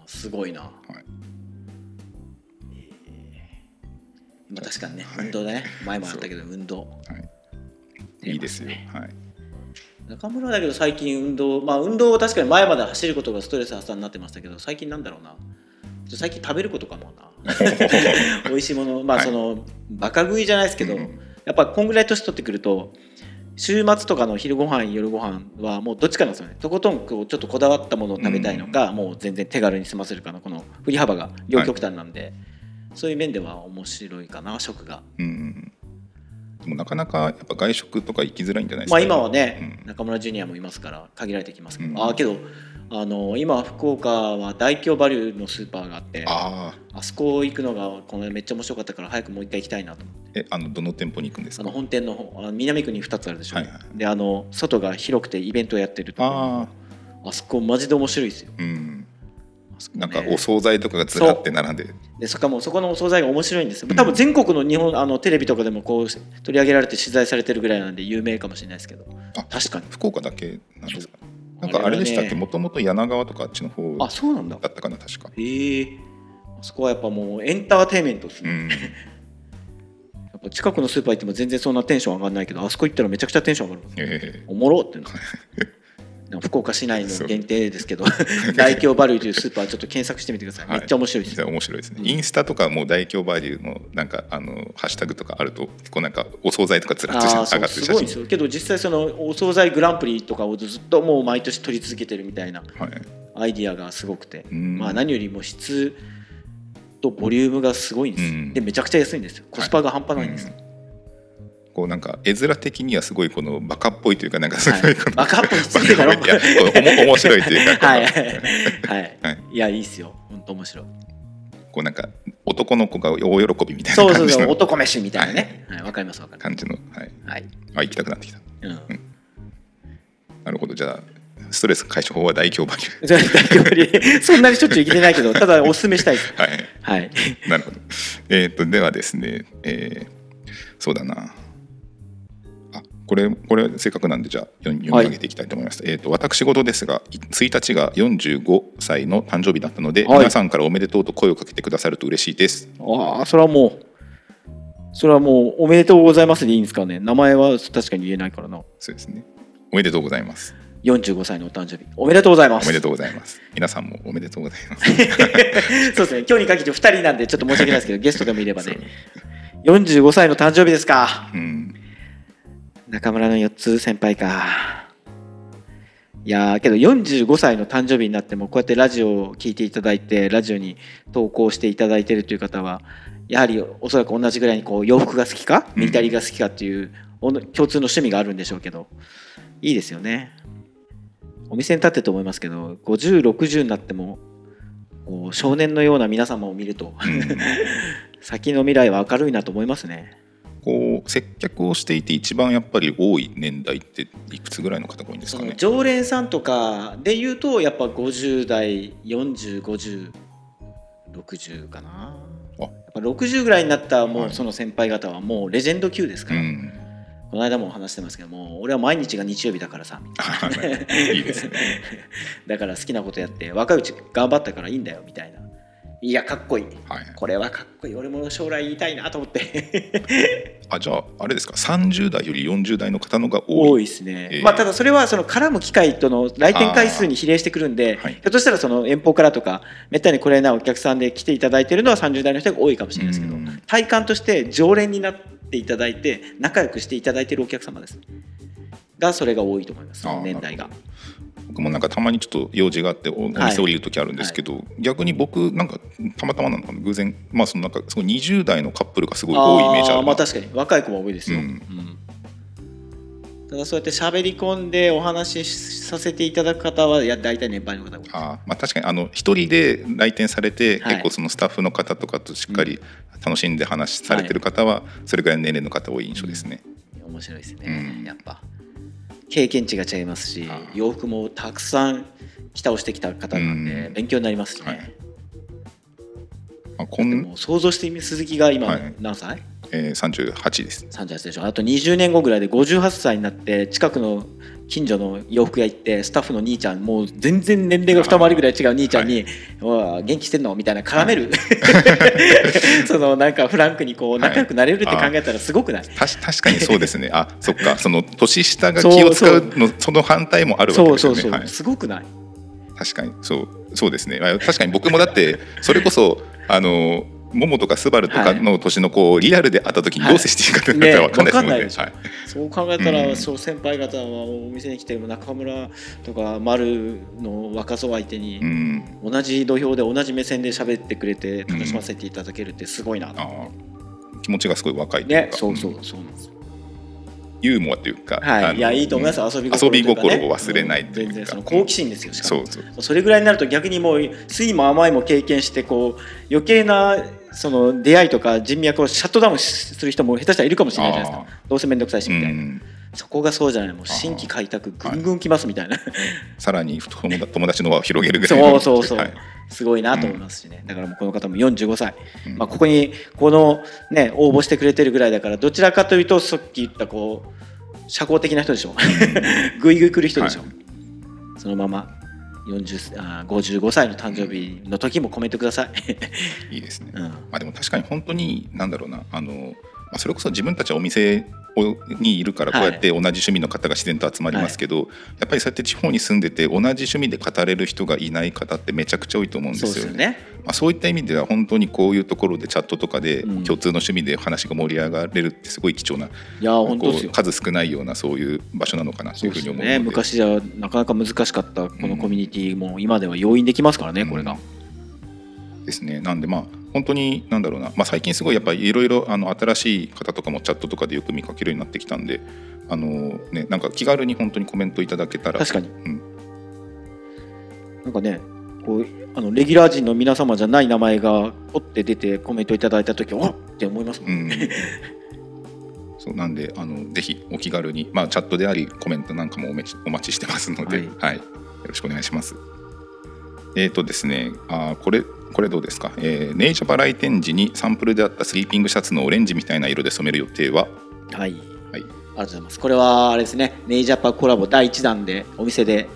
すごいな、はい。まあ確かにね、はい。運動だね。前もあったけど運動。はい。いいですよ。はい。中村だけど最近運動まあ運動は確かに前まで走ることがストレス発散になってましたけど最近なんだろうな最近食べることかもな。[LAUGHS] 美味しいもの。まあはい。その、バカ食いじゃないですけど、うんやっぱこんぐらい年取ってくると週末とかの昼ご飯夜ご飯はもうどっちかなんですよね。とことんこうちょっとこだわったものを食べたいのか、もう全然手軽に済ませるかのこの振り幅が両極端なんで、そういう面では面白いかな食が。うんでもなかなかやっぱ外食とか行きづらいんじゃないですか、まあ今はね、うん。中村ジュニアもいますから限られてきますけど、うん。ああけどあの今福岡は大京バリューのスーパーがあってあああそこ行くのがこのめっちゃ面白かったから早くもう一回行きたいなと思って。えあのどの店舗に行くんですか？あの本店の方あの南区に2つあるでしょ、はいはいであの外が広くてイベントやってるとこああそこマジで面白いですよ。あうんね。なんかお惣菜とかがずらって並んで。でそこもそこのお惣菜が面白いんですよ。多分全国の日本あのテレビとかでもこう取り上げられて取材されてるぐらいなんで有名かもしれないですけど。あ確かに。福岡だけなんですか？なんかあれでしたっけ？もともと柳川とかあっちの方だあそうなんだ。ったかな確か。へえ。あそこはやっぱもうエンターテインメントですね、うん。[LAUGHS] やっぱ近くのスーパー行っても全然そんなテンション上がらないけどあそこ行ったらめちゃくちゃテンション上がるえ。おもろってな [LAUGHS] 福岡市内の限定ですけど [LAUGHS] 大京バリューというスーパーちょっと検索してみてください、はい。めっちゃ面白いです。え面白いですね、インスタとかもう大京バリューのなんかあのハッシュタグとかあると結構なんかお惣菜とかずらっとああそう上がってる写すごいんです真よ。けど実際そのお惣菜グランプリとかをずっともう毎年取り続けてるみたいなはい。アイディアがすごくて、うん。まあ何よりも質とボリュームがすごいんです、うん。でめちゃくちゃ安いんですよ。コスパが半端ないんです、うんこうなんか絵面的にはすごいこのバカっぽいというかなんかすごはい。いこの、バカっぽい失礼だろ面白いというかはい。はい。はい、はい。い、やいいっすよ。本当面白い。こうなんか男の子が大喜びみたいなそうそうそう男飯みたいなね。はい。わ、かりますわかりま感じの。はい。すはい、あ行きたくなってきた。うん、なるほど。じゃあストレス解消法は大京バリュそれ大丈夫 [LAUGHS] そんなにしょっちゅう行けてないけどただおすすめしたいです。ーはい。はい。なるほど。えっ、と、ではですね、えーそうだな。あ、これ、これ、せっかくなんで、じゃあ、読み上げていきたいと思います。えっ、と、私事ですが、い1日が45歳の誕生日だったので、はい皆さんからおめでとうと声をかけてくださると嬉しいです。ああそれはもうそれはもうおめでとうございますでいいんですかね名前は確かに言えないからなそうですね。おめでとうございます。45歳のお誕生日おめでとうございますおめでとうございます。皆さんもおめでとうございます。[LAUGHS] そうですね今日に限って2人なんでちょっと申し訳ないですけどゲストでもいればね [LAUGHS] 45歳の誕生日ですかうん。中村の4つ先輩か。いやーけど45歳の誕生日になってもこうやってラジオを聞いていただいてラジオに投稿していただいているという方はやはりおそらく同じぐらいにこう洋服が好きかうん。ミリタリーが好きかっていう共通の趣味があるんでしょうけどいいですよね。お店に立ってると思いますけど5060になってもこう少年のような皆様を見るとうん。[LAUGHS] 先の未来は明るいなと思いますねこう接客をしていて一番やっぱり多い年代っていくつぐらいの方が多いんですそかね。の常連さんとかで言うとやっぱ50代405060かな。あ。やっぱ60ぐらいになったもはい。うその先輩方はもうレジェンド級ですから、うん。この間も話してますけども俺は毎日が日曜日だからさみたいな。いいですね。[LAUGHS] だから好きなことやって若いうち頑張ったからいいんだよみたいないやかっこいい。はい。これはかっこいい。俺も将来言いたいなと思って。[LAUGHS] あじゃああれですか？30代より40代の方のが多い。多いですね、えー。まあ、ただそれはその絡む機会との来店回数に比例してくるんで、はい。ひょっとしたらその遠方からとかめったに来れないお客さんで来ていただいているのは30代の人が多いかもしれないですけどうん。体感として常連になっていただいて仲良くしていただいているお客様です。がそれが多いと思います。年代が。あ僕もなんかたまにちょっと用事があっておお店降りる時あるんですけど、逆に僕なんかたまたまなのかな偶然まあそのなんかすごい20代のカップルがすごい多いイメージあるまあ確かに。若い子も多いですよ、うん。うん。ただそうやって喋り込んでお話しさせていただく方はいや大体年配の方が多いです。あーまあ確かにあの一人で来店されて、はい。結構そのスタッフの方とかとしっかり楽しんで話されてる方はそれぐらいの年齢の方多い印象ですね。面白いですね、うん。やっぱ経験値が違いますしあ洋服もたくさん着倒してきた方なんでうん。勉強になりますしね、はい。まあ、こん想像してみ鈴木が今はい。何歳、えー、38です。38でしょ。あと20年後ぐらいで58歳になって近くの近所の洋服屋行ってスタッフの兄ちゃんもう全然年齢が二回りぐらい違う兄ちゃんに「おい元気してんの?」みたいな絡める、[LAUGHS] そのなんかフランクにこう仲良くなれるって考えたらすごくない、たし確かにそうですね。あそっか。[LAUGHS] その年下が気を使うのその反対もあるわけですよね。そうそうそう、はい。すごくない？確かに。そうそうですね。あ確かに僕もだってそれこそあのモモとかスバルとかの年のこうリアルで会った時にどう接していいかっていうのはね分かんないですもんね。でしょそう考えたら、うん。そう先輩方はお店に来て中村とか丸の若造相手にはいうん、同じ土俵で同じ目線で喋ってくれて楽しませていただけるってすごいなと、あー気持ちがすごい若いというか、ねそうそううんそう。なん。ですよユーモアというか、はい、いやいいと思います、遊び心ね。心を忘れないというか。ん。全然その好奇心ですよしかも。そうそうそれぐらいになると逆にもう酸いも甘いも経験してこう余計なその出会いとか人脈をシャットダウンする人も下手したらいるかもしれないじゃないですか。どうせ面倒くさいしうみたいな、ん、そこがそうじゃない。もう新規開拓ぐんぐん来ますみたいな、さらに友達友達の輪を広げるぐらいの。そうそうそう、はい。すごいなと思いますしね、だからもうこの方も45歳、うん。まあ、ここにこのね応募してくれてるぐらいだからどちらかというとさっき言ったこう社交的な人でしょ。[LAUGHS] ぐいぐい来る人でしょ、はい。そのまま40あー55歳の誕生日の時もコメントください、いいですね、うん。まあ、でも確かに本当になんだろうな。あの、まあ、それこそ自分たちはお店をにいるからこうやって同じ趣味の方が自然と集まりますけど、やっぱりそうやって地方に住んでて同じ趣味で語れる人がいない方ってめちゃくちゃ多いと思うんでそうすよね。ですよね。まあ、そういった意味では本当にこういうところでチャットとかでうん。共通の趣味で話が盛り上がれるってすごい貴重な、いやー本当ですよ。こう数少ないようなそういう場所なのかなとそいううふうに思うので。ね昔じゃなかなか難しかったこのコミュニティも今では容易にできますからね、これが。ですね。なんでまあ本当になんだろうな、まあ、最近すごいやっぱりいろいろあの新しい方とかもチャットとかでよく見かけるようになってきたんであの、ね、なんか気軽に本当にコメントいただけたら。確かに、うん。なんかねこうあのレギュラー陣の皆様じゃない名前がポッて出てコメントいただいた時おっって思いますもん、うん、[LAUGHS] そうなんであのぜひお気軽に、まあ、チャットでありコメントなんかもおめちお待ちしてますので、はい。はい。よろしくお願いします。えーとですね、あーこれこれどうですか、えーネイジャパ来店時にサンプルであったスリーピングシャツのオレンジみたいな色で染める予定は、はい、はい、ありがとうございます。これはあれですね。ネイジャパコラボ第1弾でお店で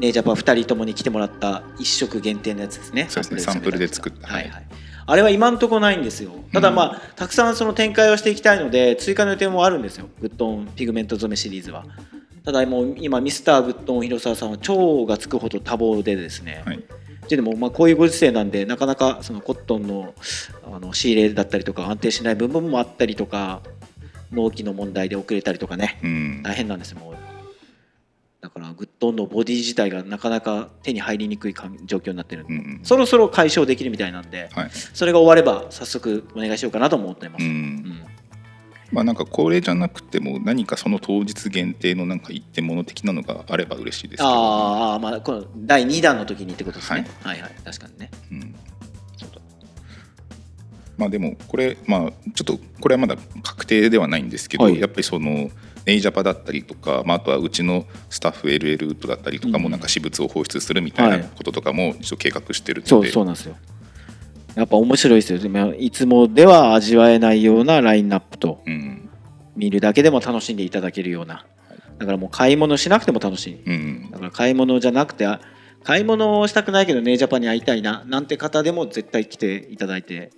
ネイジャパ2人ともに来てもらった1色限定のやつですね。そうですね。サンプルで作った。はい。はい。あれは今んとこないんですよ。ただまあ、たくさんその展開をしていきたいので追加の予定もあるんですよ。グッドオンピグメント染めシリーズは。ただもう今ミスターグッドオン広沢さんは超がつくほど多忙でですね、はいっていうのもまあこういうご時世なんでなかなかそのコットンのあの仕入れだったりとか安定しない部分もあったりとか納期の問題で遅れたりとかね。うん。大変なんですよもう。だからグッドオンのボディ自体がなかなか手に入りにくい感状況になってるんで、うんうんそろそろ解消できるみたいなんではい。それが終われば早速お願いしようかなと思ってます、ううんんまあ、なんかこれじゃなくても何かその当日限定のなんか一点物的なのがあれば嬉しいですけど、あーあーまあこの第2弾の時にってことですね、はい、はい確かにね。うん。まあでもこれまあちょっとこれはまだ確定ではないんですけど、はい。やっぱりそのネイジャパだったりとか、まあ、あとはうちのスタッフ LL ウッドだったりとかうん。もなんか私物を放出するみたいはないこととかも一応計画してるので、そうそうなんですよやっぱ面白いですよ。でもいつもでは味わえないようなラインナップとうん。見るだけでも楽しんでいただけるような。だからもう買い物しなくても楽しい。うん。だから買い物じゃなくてあ買い物をしたくないけどネイジャパンに会いたいななんて方でも絶対来ていただいて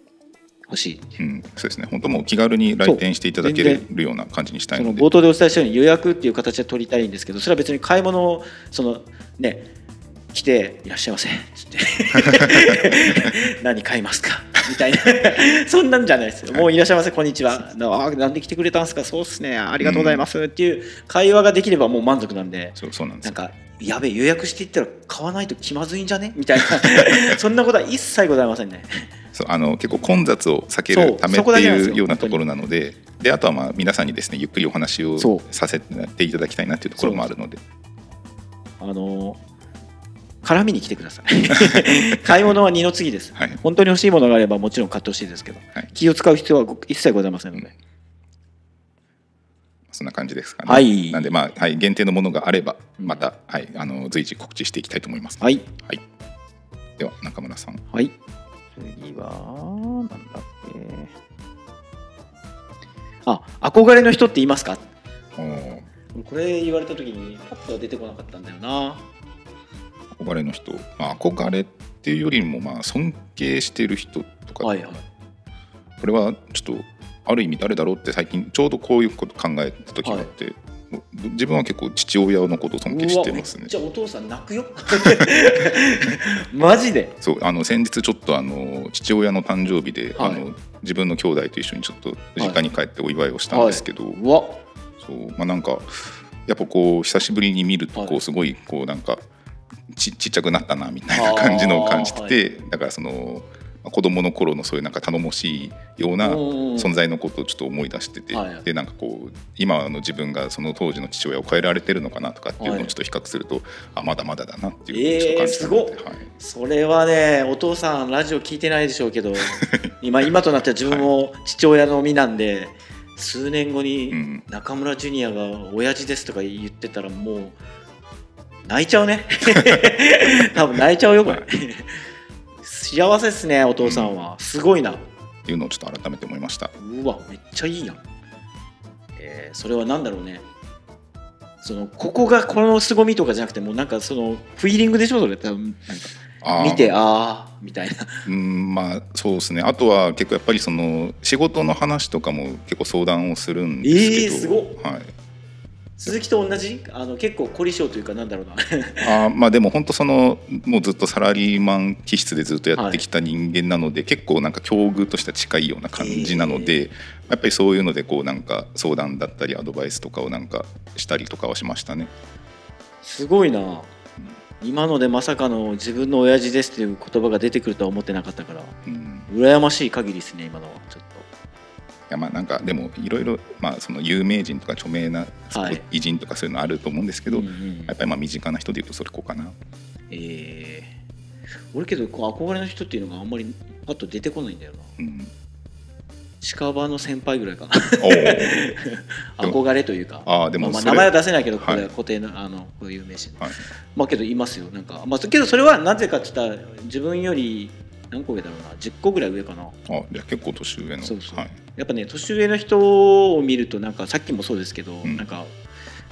ほしい。うん、そうですね。本当もう気軽に来店していただけるような感じにしたいそのので冒頭でお伝えしたように予約っていう形で取りたいんですけどそれは別に買い物をそのね来て「いらっしゃいませ」っつって「[LAUGHS] 何買いますか?」みたいな。そんなんじゃないですよ。もう「いらっしゃいませ。こんにちは」あなんで来てくれたんですか？そうっすね。ありがとうございます。っていう会話ができればもう満足なんで。そうそうなんですよ。なんかやべえ予約していったら買わないと気まずいんじゃね？みたいな。[LAUGHS] そんなことは一切ございませんね。そうあの結構混雑を避けるためっていうようなところなので。であとはまあ皆さんにですねゆっくりお話をさせていただきたいなっていうところもあるので。あの絡みに来てください。[LAUGHS] 買い物は二の次です、はい。本当に欲しいものがあればもちろん買ってほしいですけど、はい。気を使う必要はご一切ございませんので、そんな感じですかね。はい。なんでまあ、はい、限定のものがあればうん。また、はい、あの随時告知していきたいと思います。はい。はい、では中村さん。はい。次はなんだっけ。あ憧れの人っていますか？これ言われた時にパッとは出てこなかったんだよな憧れの人、まあ、憧れっていうよりもまあ尊敬してる人とか、はいはい。これはちょっとある意味誰だろうって最近ちょうどこういうこと考えた時があって、自分は結構父親のことを尊敬してますね。うわめっちゃお父さん泣くよ。[LAUGHS] マジで？そうあの先日ちょっとあの父親の誕生日で、はい。あの自分の兄弟と一緒にちょっと実家に帰ってお祝いをしたんですけど、うわ。そうまあなんかやっぱこう久しぶりに見るとはい。こうすごいこうなんかちちっちゃくなったなみたいな感じのを感じてて、だからそのまあ子供の頃のそういうなんか頼もしいようなうん存在のことをちょっと思い出してて、はいでなんかこう今の自分がその当時の父親を変えられてるのかなとかっていうのをちょっと比較すると、あまだまだだなっていうのをちょっと感じたので、えーすはい、それはねお父さんラジオ聞いてないでしょうけど [LAUGHS] 今今となっては自分も父親の身なんで、数年後うにん、中村ジュニアが「親父です」とか言ってたらもう泣いちゃうね。[LAUGHS] 多分泣いちゃうよこれ。幸せっすねお父さんは。すごいな。っていうのをちょっと改めて思いました。うわめっちゃいいやん、えーそれは何だろうね。そのここがこの凄みとかじゃなくてもうなんかそのフィーリングでしょそれ多分。なんかあー。見てああみたいな。うんまあそうですね。あとは結構やっぱりその仕事の話とかも結構相談をするんですけど、えーすごっ。はい、鈴木と同じ？あの結構凝り性というかなんだろうな。[LAUGHS] あーまあでも本当そのもうずっとサラリーマン気質でずっとやってきた人間なので、結構なんか境遇としては近いような感じなので、やっぱりそういうのでこうなんか相談だったりアドバイスとかをなんかしたりとかはしましたね。すごいな。今のでまさかの自分の親父ですっていう言葉が出てくるとは思ってなかったから。うん。羨ましい限りですね今のは。ちょっと。いやまあなんかでもいろいろまあその有名人とか著名なはい。偉人とかそういうのあると思うんですけど、うんうんやっぱりまあ身近な人でいうとそれこうかな。えー、俺けどこう憧れの人っていうのがあんまりパッと出てこないんだよな。うん、近場の先輩ぐらいかな。[LAUGHS] 憧れというか。あーでもまあまあ名前は出せないけどここではい。は固定のあのこういう名詞の。はい。まあけどいますよ。なんかまあけどそれはなぜかって言ったら自分より何個上だろうな。10個ぐらい上かな。あじゃあ結構年上の。そうそう。はい、やっぱね年上の人を見るとなんかさっきもそうですけど、ん。なんか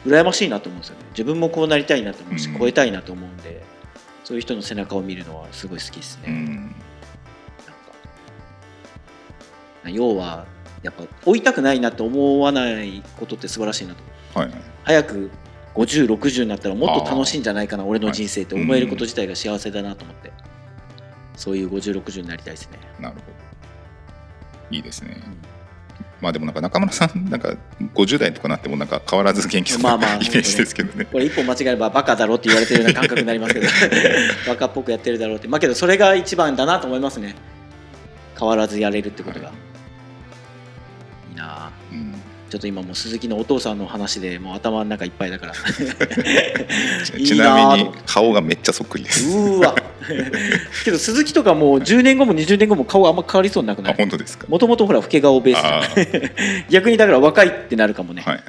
羨ましいなと思うんですよね。自分もこうなりたいなと思うし、うん。超えたいなと思うんでそういう人の背中を見るのはすごい好きですね、うん。なんか。要はやっぱ追いたくないなって思わないことって素晴らしいなと。思うはい。はい早く5060になったらもっと楽しいんじゃないかな俺の人生って思えることうん自体が幸せだなと思って、そういう5060になりたいですね、なるほど。いいですね。まあでもなんか中村さんなんか50代とかなってもなんか変わらず元気そうなまあまあイメージですけどね。これ一歩間違えればバカだろって言われてるような感覚になりますけど。[LAUGHS] バカっぽくやってるだろうって。まあけどそれが一番だなと思いますね。変わらずやれるってことが、はいちょっと今もう鈴木のお父さんの話でもう頭の中いっぱいだから。[LAUGHS] ちなみに顔がめっちゃそっくりです。うーわ。けど鈴木とかもう10年後も20年後も顔あんま変わりそうになくなあい本当ですか？もともとほら老け顔ベース [LAUGHS] 逆にだから若いってなるかもね、はいはい。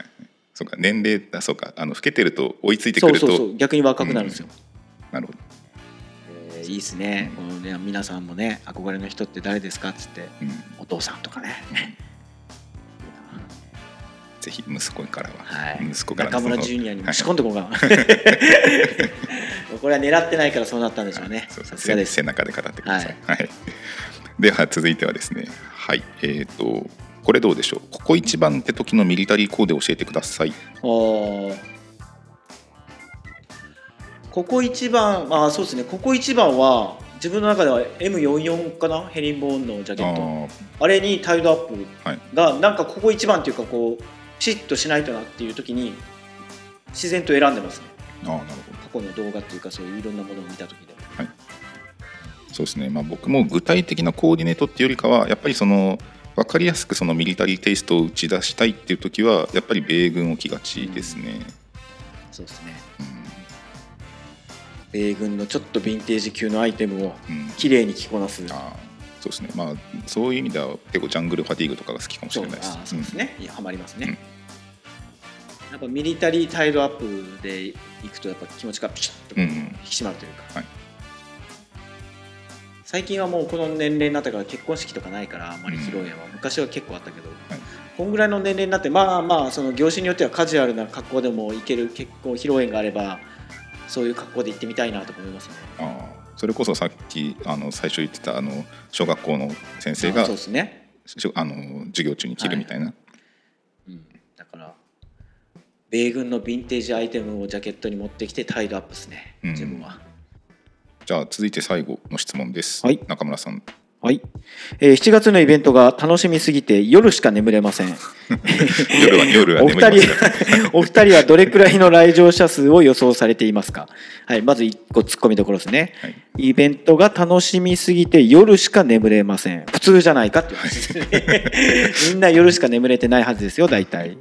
そうか年齢あそうか。あの老けてると追いついてそうくると。そうそう逆に若くなるんですよ、なるほど。えーいいですね,、このね皆さんもね憧れの人って誰ですかっつって。うん。お父さんとかねぜひ息子からは、はい。息子から中村ジュニアにはい。仕込んでこうか。な [LAUGHS] これは狙ってないからそうなったんでしょうね。[LAUGHS] さすがです。背中で語ってください、はい。[LAUGHS] では続いてはですねはい。えっ、とこれどうでしょう？ここ一番って時のミリタリーコーデを教えてください。ここ一番あーそうですね。ここ一番は自分の中では M44 かな？ヘリンボーンのジャケット。ああれにタイドアップはい。がなんかここ一番っていうかこうピシッとしないとなっていう時に自然と選んでますね。ーあーなるほど。過去の動画っていうかそういういろんなものを見た時でも。そうですね、まあ、僕も具体的なコーディネートっていうよりかはやっぱりその分かりやすくそのミリタリーテイストを打ち出したいっていう時はやっぱり米軍を着がちですね、そうですね。うん。米軍のちょっとヴィンテージ級のアイテムをうん。綺麗に着こなす。あーそうですね。まあそういう意味では結構ジャングルファティーグとかが好きかもしれないです。そうですね、いやハマりますね、うん。やっぱミリタリータイドアップでいくとやっぱ気持ちがピシッと引き締まるというか、はい。最近はもうこの年齢になったから結婚式とかないからあんまり披露宴は、昔は結構あったけど、こんぐらいの年齢になってまあまあその業種によってはカジュアルな格好でも行ける結婚披露宴があればそういう格好で行ってみたいなと思いますねそれこそさっきあの最初言ってたあの小学校の先生があそうですね、あの授業中に着るみたいな、うん、だから米軍のヴィンテージアイテムをジャケットに持ってきてタイドアップですね、うん。自分は。じゃあ続いて最後の質問です、はい。中村さんはい、えー7月のイベントが楽しみすぎて夜しか眠れません。[LAUGHS] 夜は夜は眠ります人 [LAUGHS] お二人はどれくらいの来場者数を予想されていますか？はい、まず一個突っ込みどころですね。はいイベントが楽しみすぎて夜しか眠れません。普通じゃないかって話ですね。[LAUGHS] みんな夜しか眠れてないはずですよ、大体。い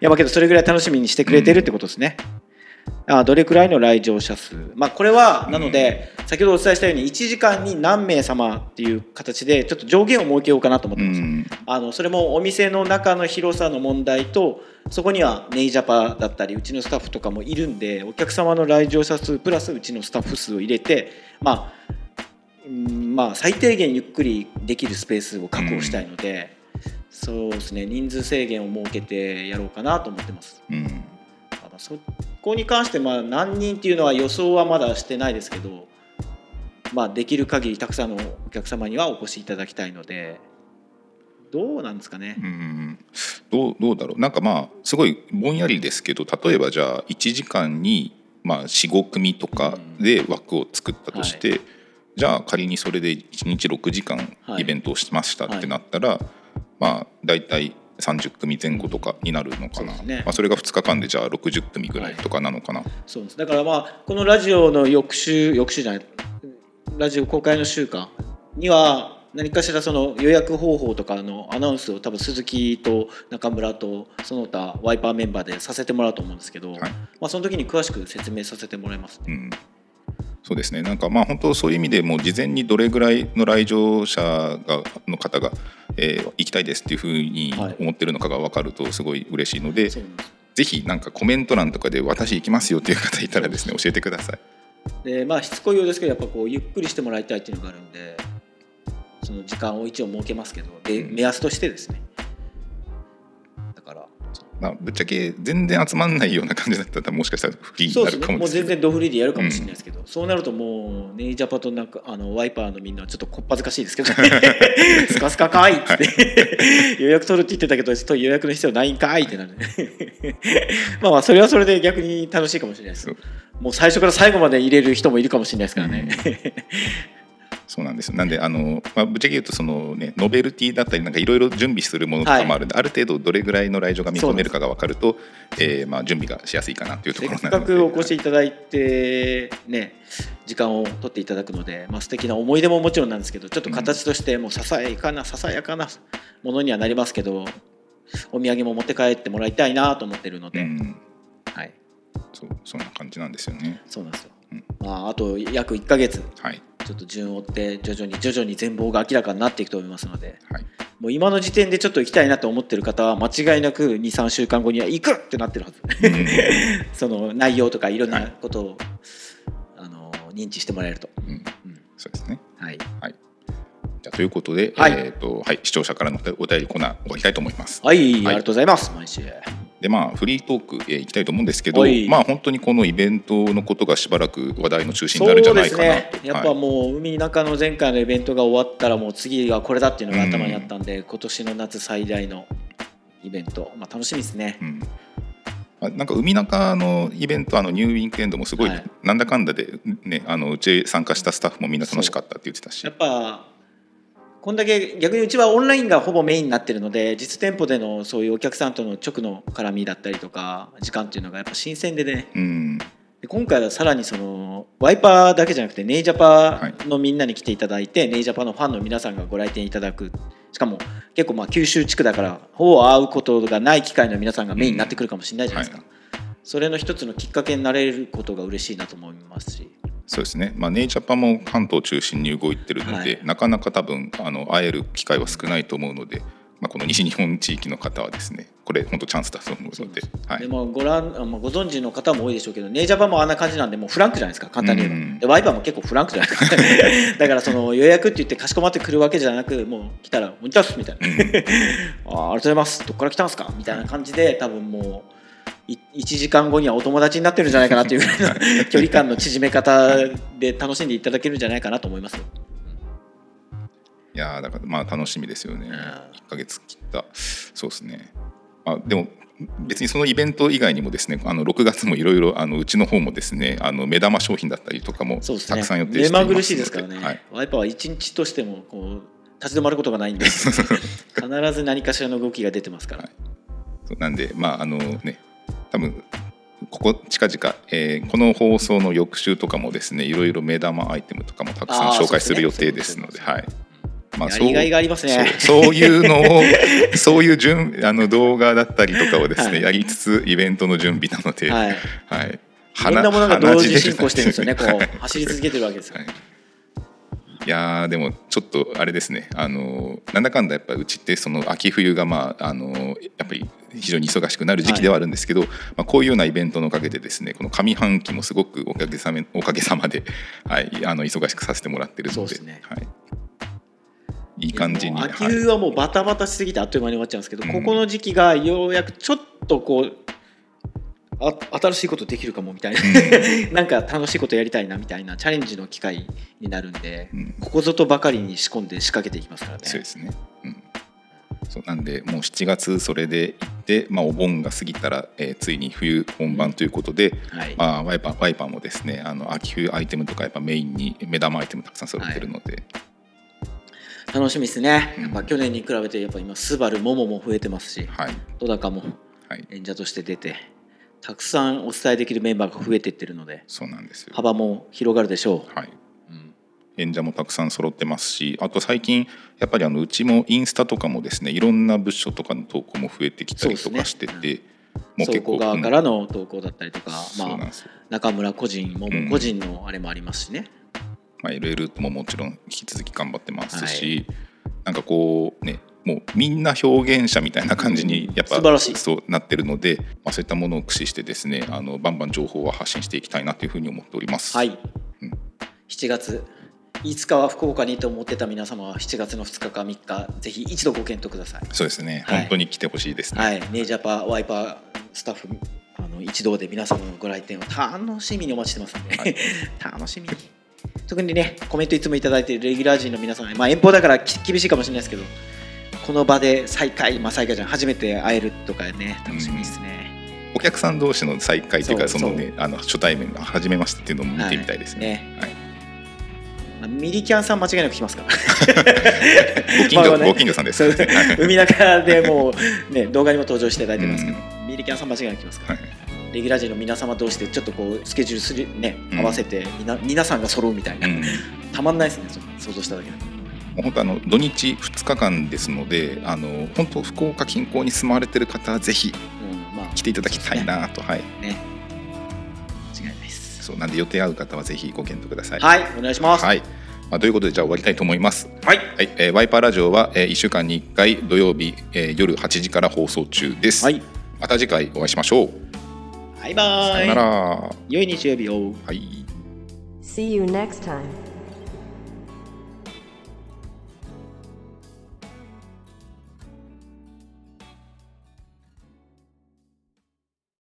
や、まあけどそれぐらい楽しみにしてくれてるってことですね。あどれくらいの来場者数、まあ、これはなので、先ほどお伝えしたように1時間に何名様っていう形でちょっと上限を設けようかなと思ってます、うん。あのそれもお店の中の広さの問題とそこにはネイジャパだったりうちのスタッフとかもいるんでお客様の来場者数プラスうちのスタッフ数を入れてまあうんまあ最低限ゆっくりできるスペースを確保したいので、そうですね。人数制限を設けてやろうかなと思ってます。うんこに関してまあ何人っていうのは予想はまだしてないですけど、まあ、できる限りたくさんのお客様にはお越しいただきたいのでどうなんですかね。うんどうどうだろう。なんかまあすごいぼんやりですけど例えばじゃあ1時間にまあ45組とかで枠を作ったとして、じゃあ仮にそれで1日6時間はい。イベントをしましたってなったら、まあ大体30組前後とかになるのかな。そね。まあ、それが2日間でじゃあ60組ぐらいとかなのかな、そうです。だからまあこのラジオの翌週翌週じゃないラジオ公開の週間には何かしらその予約方法とかのアナウンスを多分鈴木と中村とその他ワイパーメンバーでさせてもらうと思うんですけど、はい。まあ、その時に詳しく説明させてもらいます。ね。うん、そうですね。なんかまあ本当そういう意味でもう事前にどれぐらいの来場者がの方が、えー行きたいですっていうふうにはい。思ってるのかが分かるとすごい嬉しいので、そうなんですぜひなんかコメント欄とかで私行きますよっていう方いたらですね教えてください。でまあしつこいようですけどやっぱこうゆっくりしてもらいたいっていうのがあるんでその時間を一応設けますけどでうん。目安としてですね。だからまあ、ぶっちゃけ全然集まんないような感じだったらもしかしたらフリーになるですね。もう全然ドフリーでやるかもしれないですけど、そうなるともうネイジャパとなんかあのワイパーのみんなはちょっとこっぱずかしいですけど。ねスカスカかいって。[LAUGHS] 予約取るって言ってたけどちょっと予約の必要ないんかいってなる。[LAUGHS] まあまあそれはそれで逆に楽しいかもしれないです。もう最初から最後まで入れる人もいるかもしれないですからね、そうなんですなんであの、まあ、ぶっちゃけ言うとその、ね、ノベルティだったりなんかいろいろ準備するものとかもあるんで、ある程度どれぐらいの来場が見込めるかが分かると、えーまあ、準備がしやすいかなというとせころなので。っかくお越しいただいてね時間を取っていただくので、まあ素敵な思い出ももちろんなんですけどちょっと形としてもうささやかなささやかなものにはなりますけどお土産も持って帰ってもらいたいなと思ってるので、うん、はい、そうそんな感じなんですよね。そうなんですよ、うん。まあ、あと約1ヶ月。はい、ちょっと順を追って徐々に徐々に全貌が明らかになっていくと思いますのではい、もう今の時点でちょっと行きたいなと思ってる方は間違いなく23週間後には行くってなってるはず。うん。[LAUGHS] その内容とかいろんなことを、あの認知してもらえると、うん。うん。そうですね。はい、はい。じゃあということで、はい。えっ、とはい。視聴者からのお便りコーナー終わりたいと思います。はい、はい。ありがとうございます。毎週でまあフリートーク、えー、いきたいと思うんですけど、はい。まあ本当にこのイベントのことがしばらく話題の中心になるんじゃないかな。と。やっぱはい。もう海の中の前回のイベントが終わったらもう次はこれだっていうのが頭にあったんで、今年の夏最大のイベント、まあ、楽しみですね、うん。まあなんか海中のイベントあのニューウィンクエンドもすごい。なんだかんだで、ね、あのうち参加したスタッフもみんな楽しかったって言ってたし。やっぱこんだけ逆にうちはオンラインがほぼメインになってるので実店舗でのそういうお客さんとの直の絡みだったりとか時間っていうのがやっぱ新鮮でね。うん。で今回はさらにそのワイパーだけじゃなくてネイジャパのみんなに来ていただいて、ネイジャパのファンの皆さんがご来店いただく。しかも結構まあ九州地区だからほぼ会うことがない機会の皆さんがメインになってくるかもしれないじゃないですか、それの一つのきっかけになれることが嬉しいなと思いますしそうですね、まあ、ネイジャパも関東中心に動いてるので、はい。なかなか多分あの会える機会は少ないと思うので、まあ、この西日本地域の方はですねこれ本当チャンスだと思うのではい、でもご覧あまあご存知の方も多いでしょうけどネイジャパもあんな感じなんでもうフランクじゃないですか簡単に言えば、うん。でワイパーも結構フランクじゃないですか。[LAUGHS] だからその予約って言ってかしこまってくるわけじゃなくもう来たら「こんにちはっす」みたいな「[LAUGHS] あーありがとうございます。どっから来たんすか?」みたいな感じで多分もうい1時間後にはお友達になってるんじゃないかなっていう [LAUGHS] 距離感の縮め方で楽しんでいただけるんじゃないかなと思いますよ。いやーだからまあ楽しみですよね、ん。1ヶ月切った。そうですね。あでも別にそのイベント以外にもですねあの6月もいろいろあのうちの方もですねあの目玉商品だったりとかもたくさん予定していますので。目まぐるしいですからね、はい、ワイパーは一日としてもこう立ち止まることがないんで [LAUGHS] 必ず何かしらの動きが出てますから、はい。そうなんでまああのね多分ここ近々、えーこの放送の翌週とかもですねいろいろ目玉アイテムとかもたくさん紹介する予定ですのでそうはい。まやりがいがあそうそういうのを [LAUGHS] そういう準あの動画だったりとかをですね、はい。やりつつイベントの準備なので、はい。はい、いろんなものが同時進行してるんですよねこ鼻血出てう [LAUGHS] 走り続けてるわけですよ、はいいやーでもちょっとあれですね。あのなんだかんだやっぱうちってその秋冬がまああのやっぱり非常に忙しくなる時期ではあるんですけど、まあ、こういうようなイベントのおかげでですね。この上半期もすごくおかげさめおかげさまで、はい、あの忙しくさせてもらってるのでそうですね。はい、いい感じに、秋はい冬はもうバタバタしすぎてあっという間に終わっちゃうんですけど、うん。ここの時期がようやくちょっとこうあ新しいことできるかもみたいな、[LAUGHS] なんか楽しいことやりたいなみたいなチャレンジの機会になるんで、うん。ここぞとばかりに仕込んで仕掛けていきますからね。そうですね、うん、そうなんでもう7月それで行って、まあ、お盆が過ぎたら、えーついに冬本番ということで、はい。まあ、ワイパーワイパーもですねあの秋冬アイテムとかやっぱメインに目玉アイテムたくさん揃ってるので、楽しみですね、うん。やっぱ去年に比べてやっぱ今スバルモモも増えてますしはい。戸高もはい。演者として出てたくさんお伝えできるメンバーが増えていってるのでそうなんですよ、幅も広がるでしょはい、う、うん演者もたくさん揃ってますしあと最近やっぱりあのうちもインスタとかもですねいろんな部署とかの投稿も増えてきたりとかしてて、もう倉庫側からの投稿だったりとか、まあ中村個人もうん。個人のあれもありますしね、まあ、LL ももちろん引き続き頑張ってますし、なんかこうねもうみんな表現者みたいな感じにやっぱ素晴らしい。そうなってるので、まあ、そういったものを駆使してですねあのバンバン情報は発信していきたいなというふうに思っております。はい、うん。7月5日は福岡にと思ってた皆様は7月の2日か3日ぜひ一度ご検討ください。そうですね、はい。本当に来てほしいですね。はい。ネイジャパワイパースタッフあの一同で皆様のご来店を楽しみにお待ちしてますんで、はい。[LAUGHS] 楽しみ。に特にねコメントいつもいただいているレギュラー陣の皆さんまあ遠方だからき厳しいかもしれないですけどこの場で再会まあ再会じゃん初めて会えるとかね楽しみですね、お客さん同士の再会というかそのねあの初対面が初めましてっていうのも見てみたいですね。はい。はい。まあミリキャンさん間違いなく来ますから。[LAUGHS] ご近所、まあね。ご近所さんです。海中でもうね動画にも登場していただいてますけど、ミリキャンさん間違いなく来ますから、はい。レギュラー陣の皆様同士でちょっとこうスケジュールするねうん。合わせてみな皆さんが揃うみたいな、うん。たまんないですねそ想像しただけで本当あの土日2日間ですのであの本当福岡近郊に住まわれてる方はぜひうんまあ。来ていただきたいなと、はい。ね。間違いないです。そうなんで予定合う方はぜひご検討ください。はいお願いします。はい。まあ、ということでじゃあ終わりたいと思います。はい。はい。えーワイパーラジオは、え1週間に1回土曜日、えー夜8時から放送中です。はい。また次回お会いしましょう。バイバさよなイら。良い日曜日を。はい。See you next time.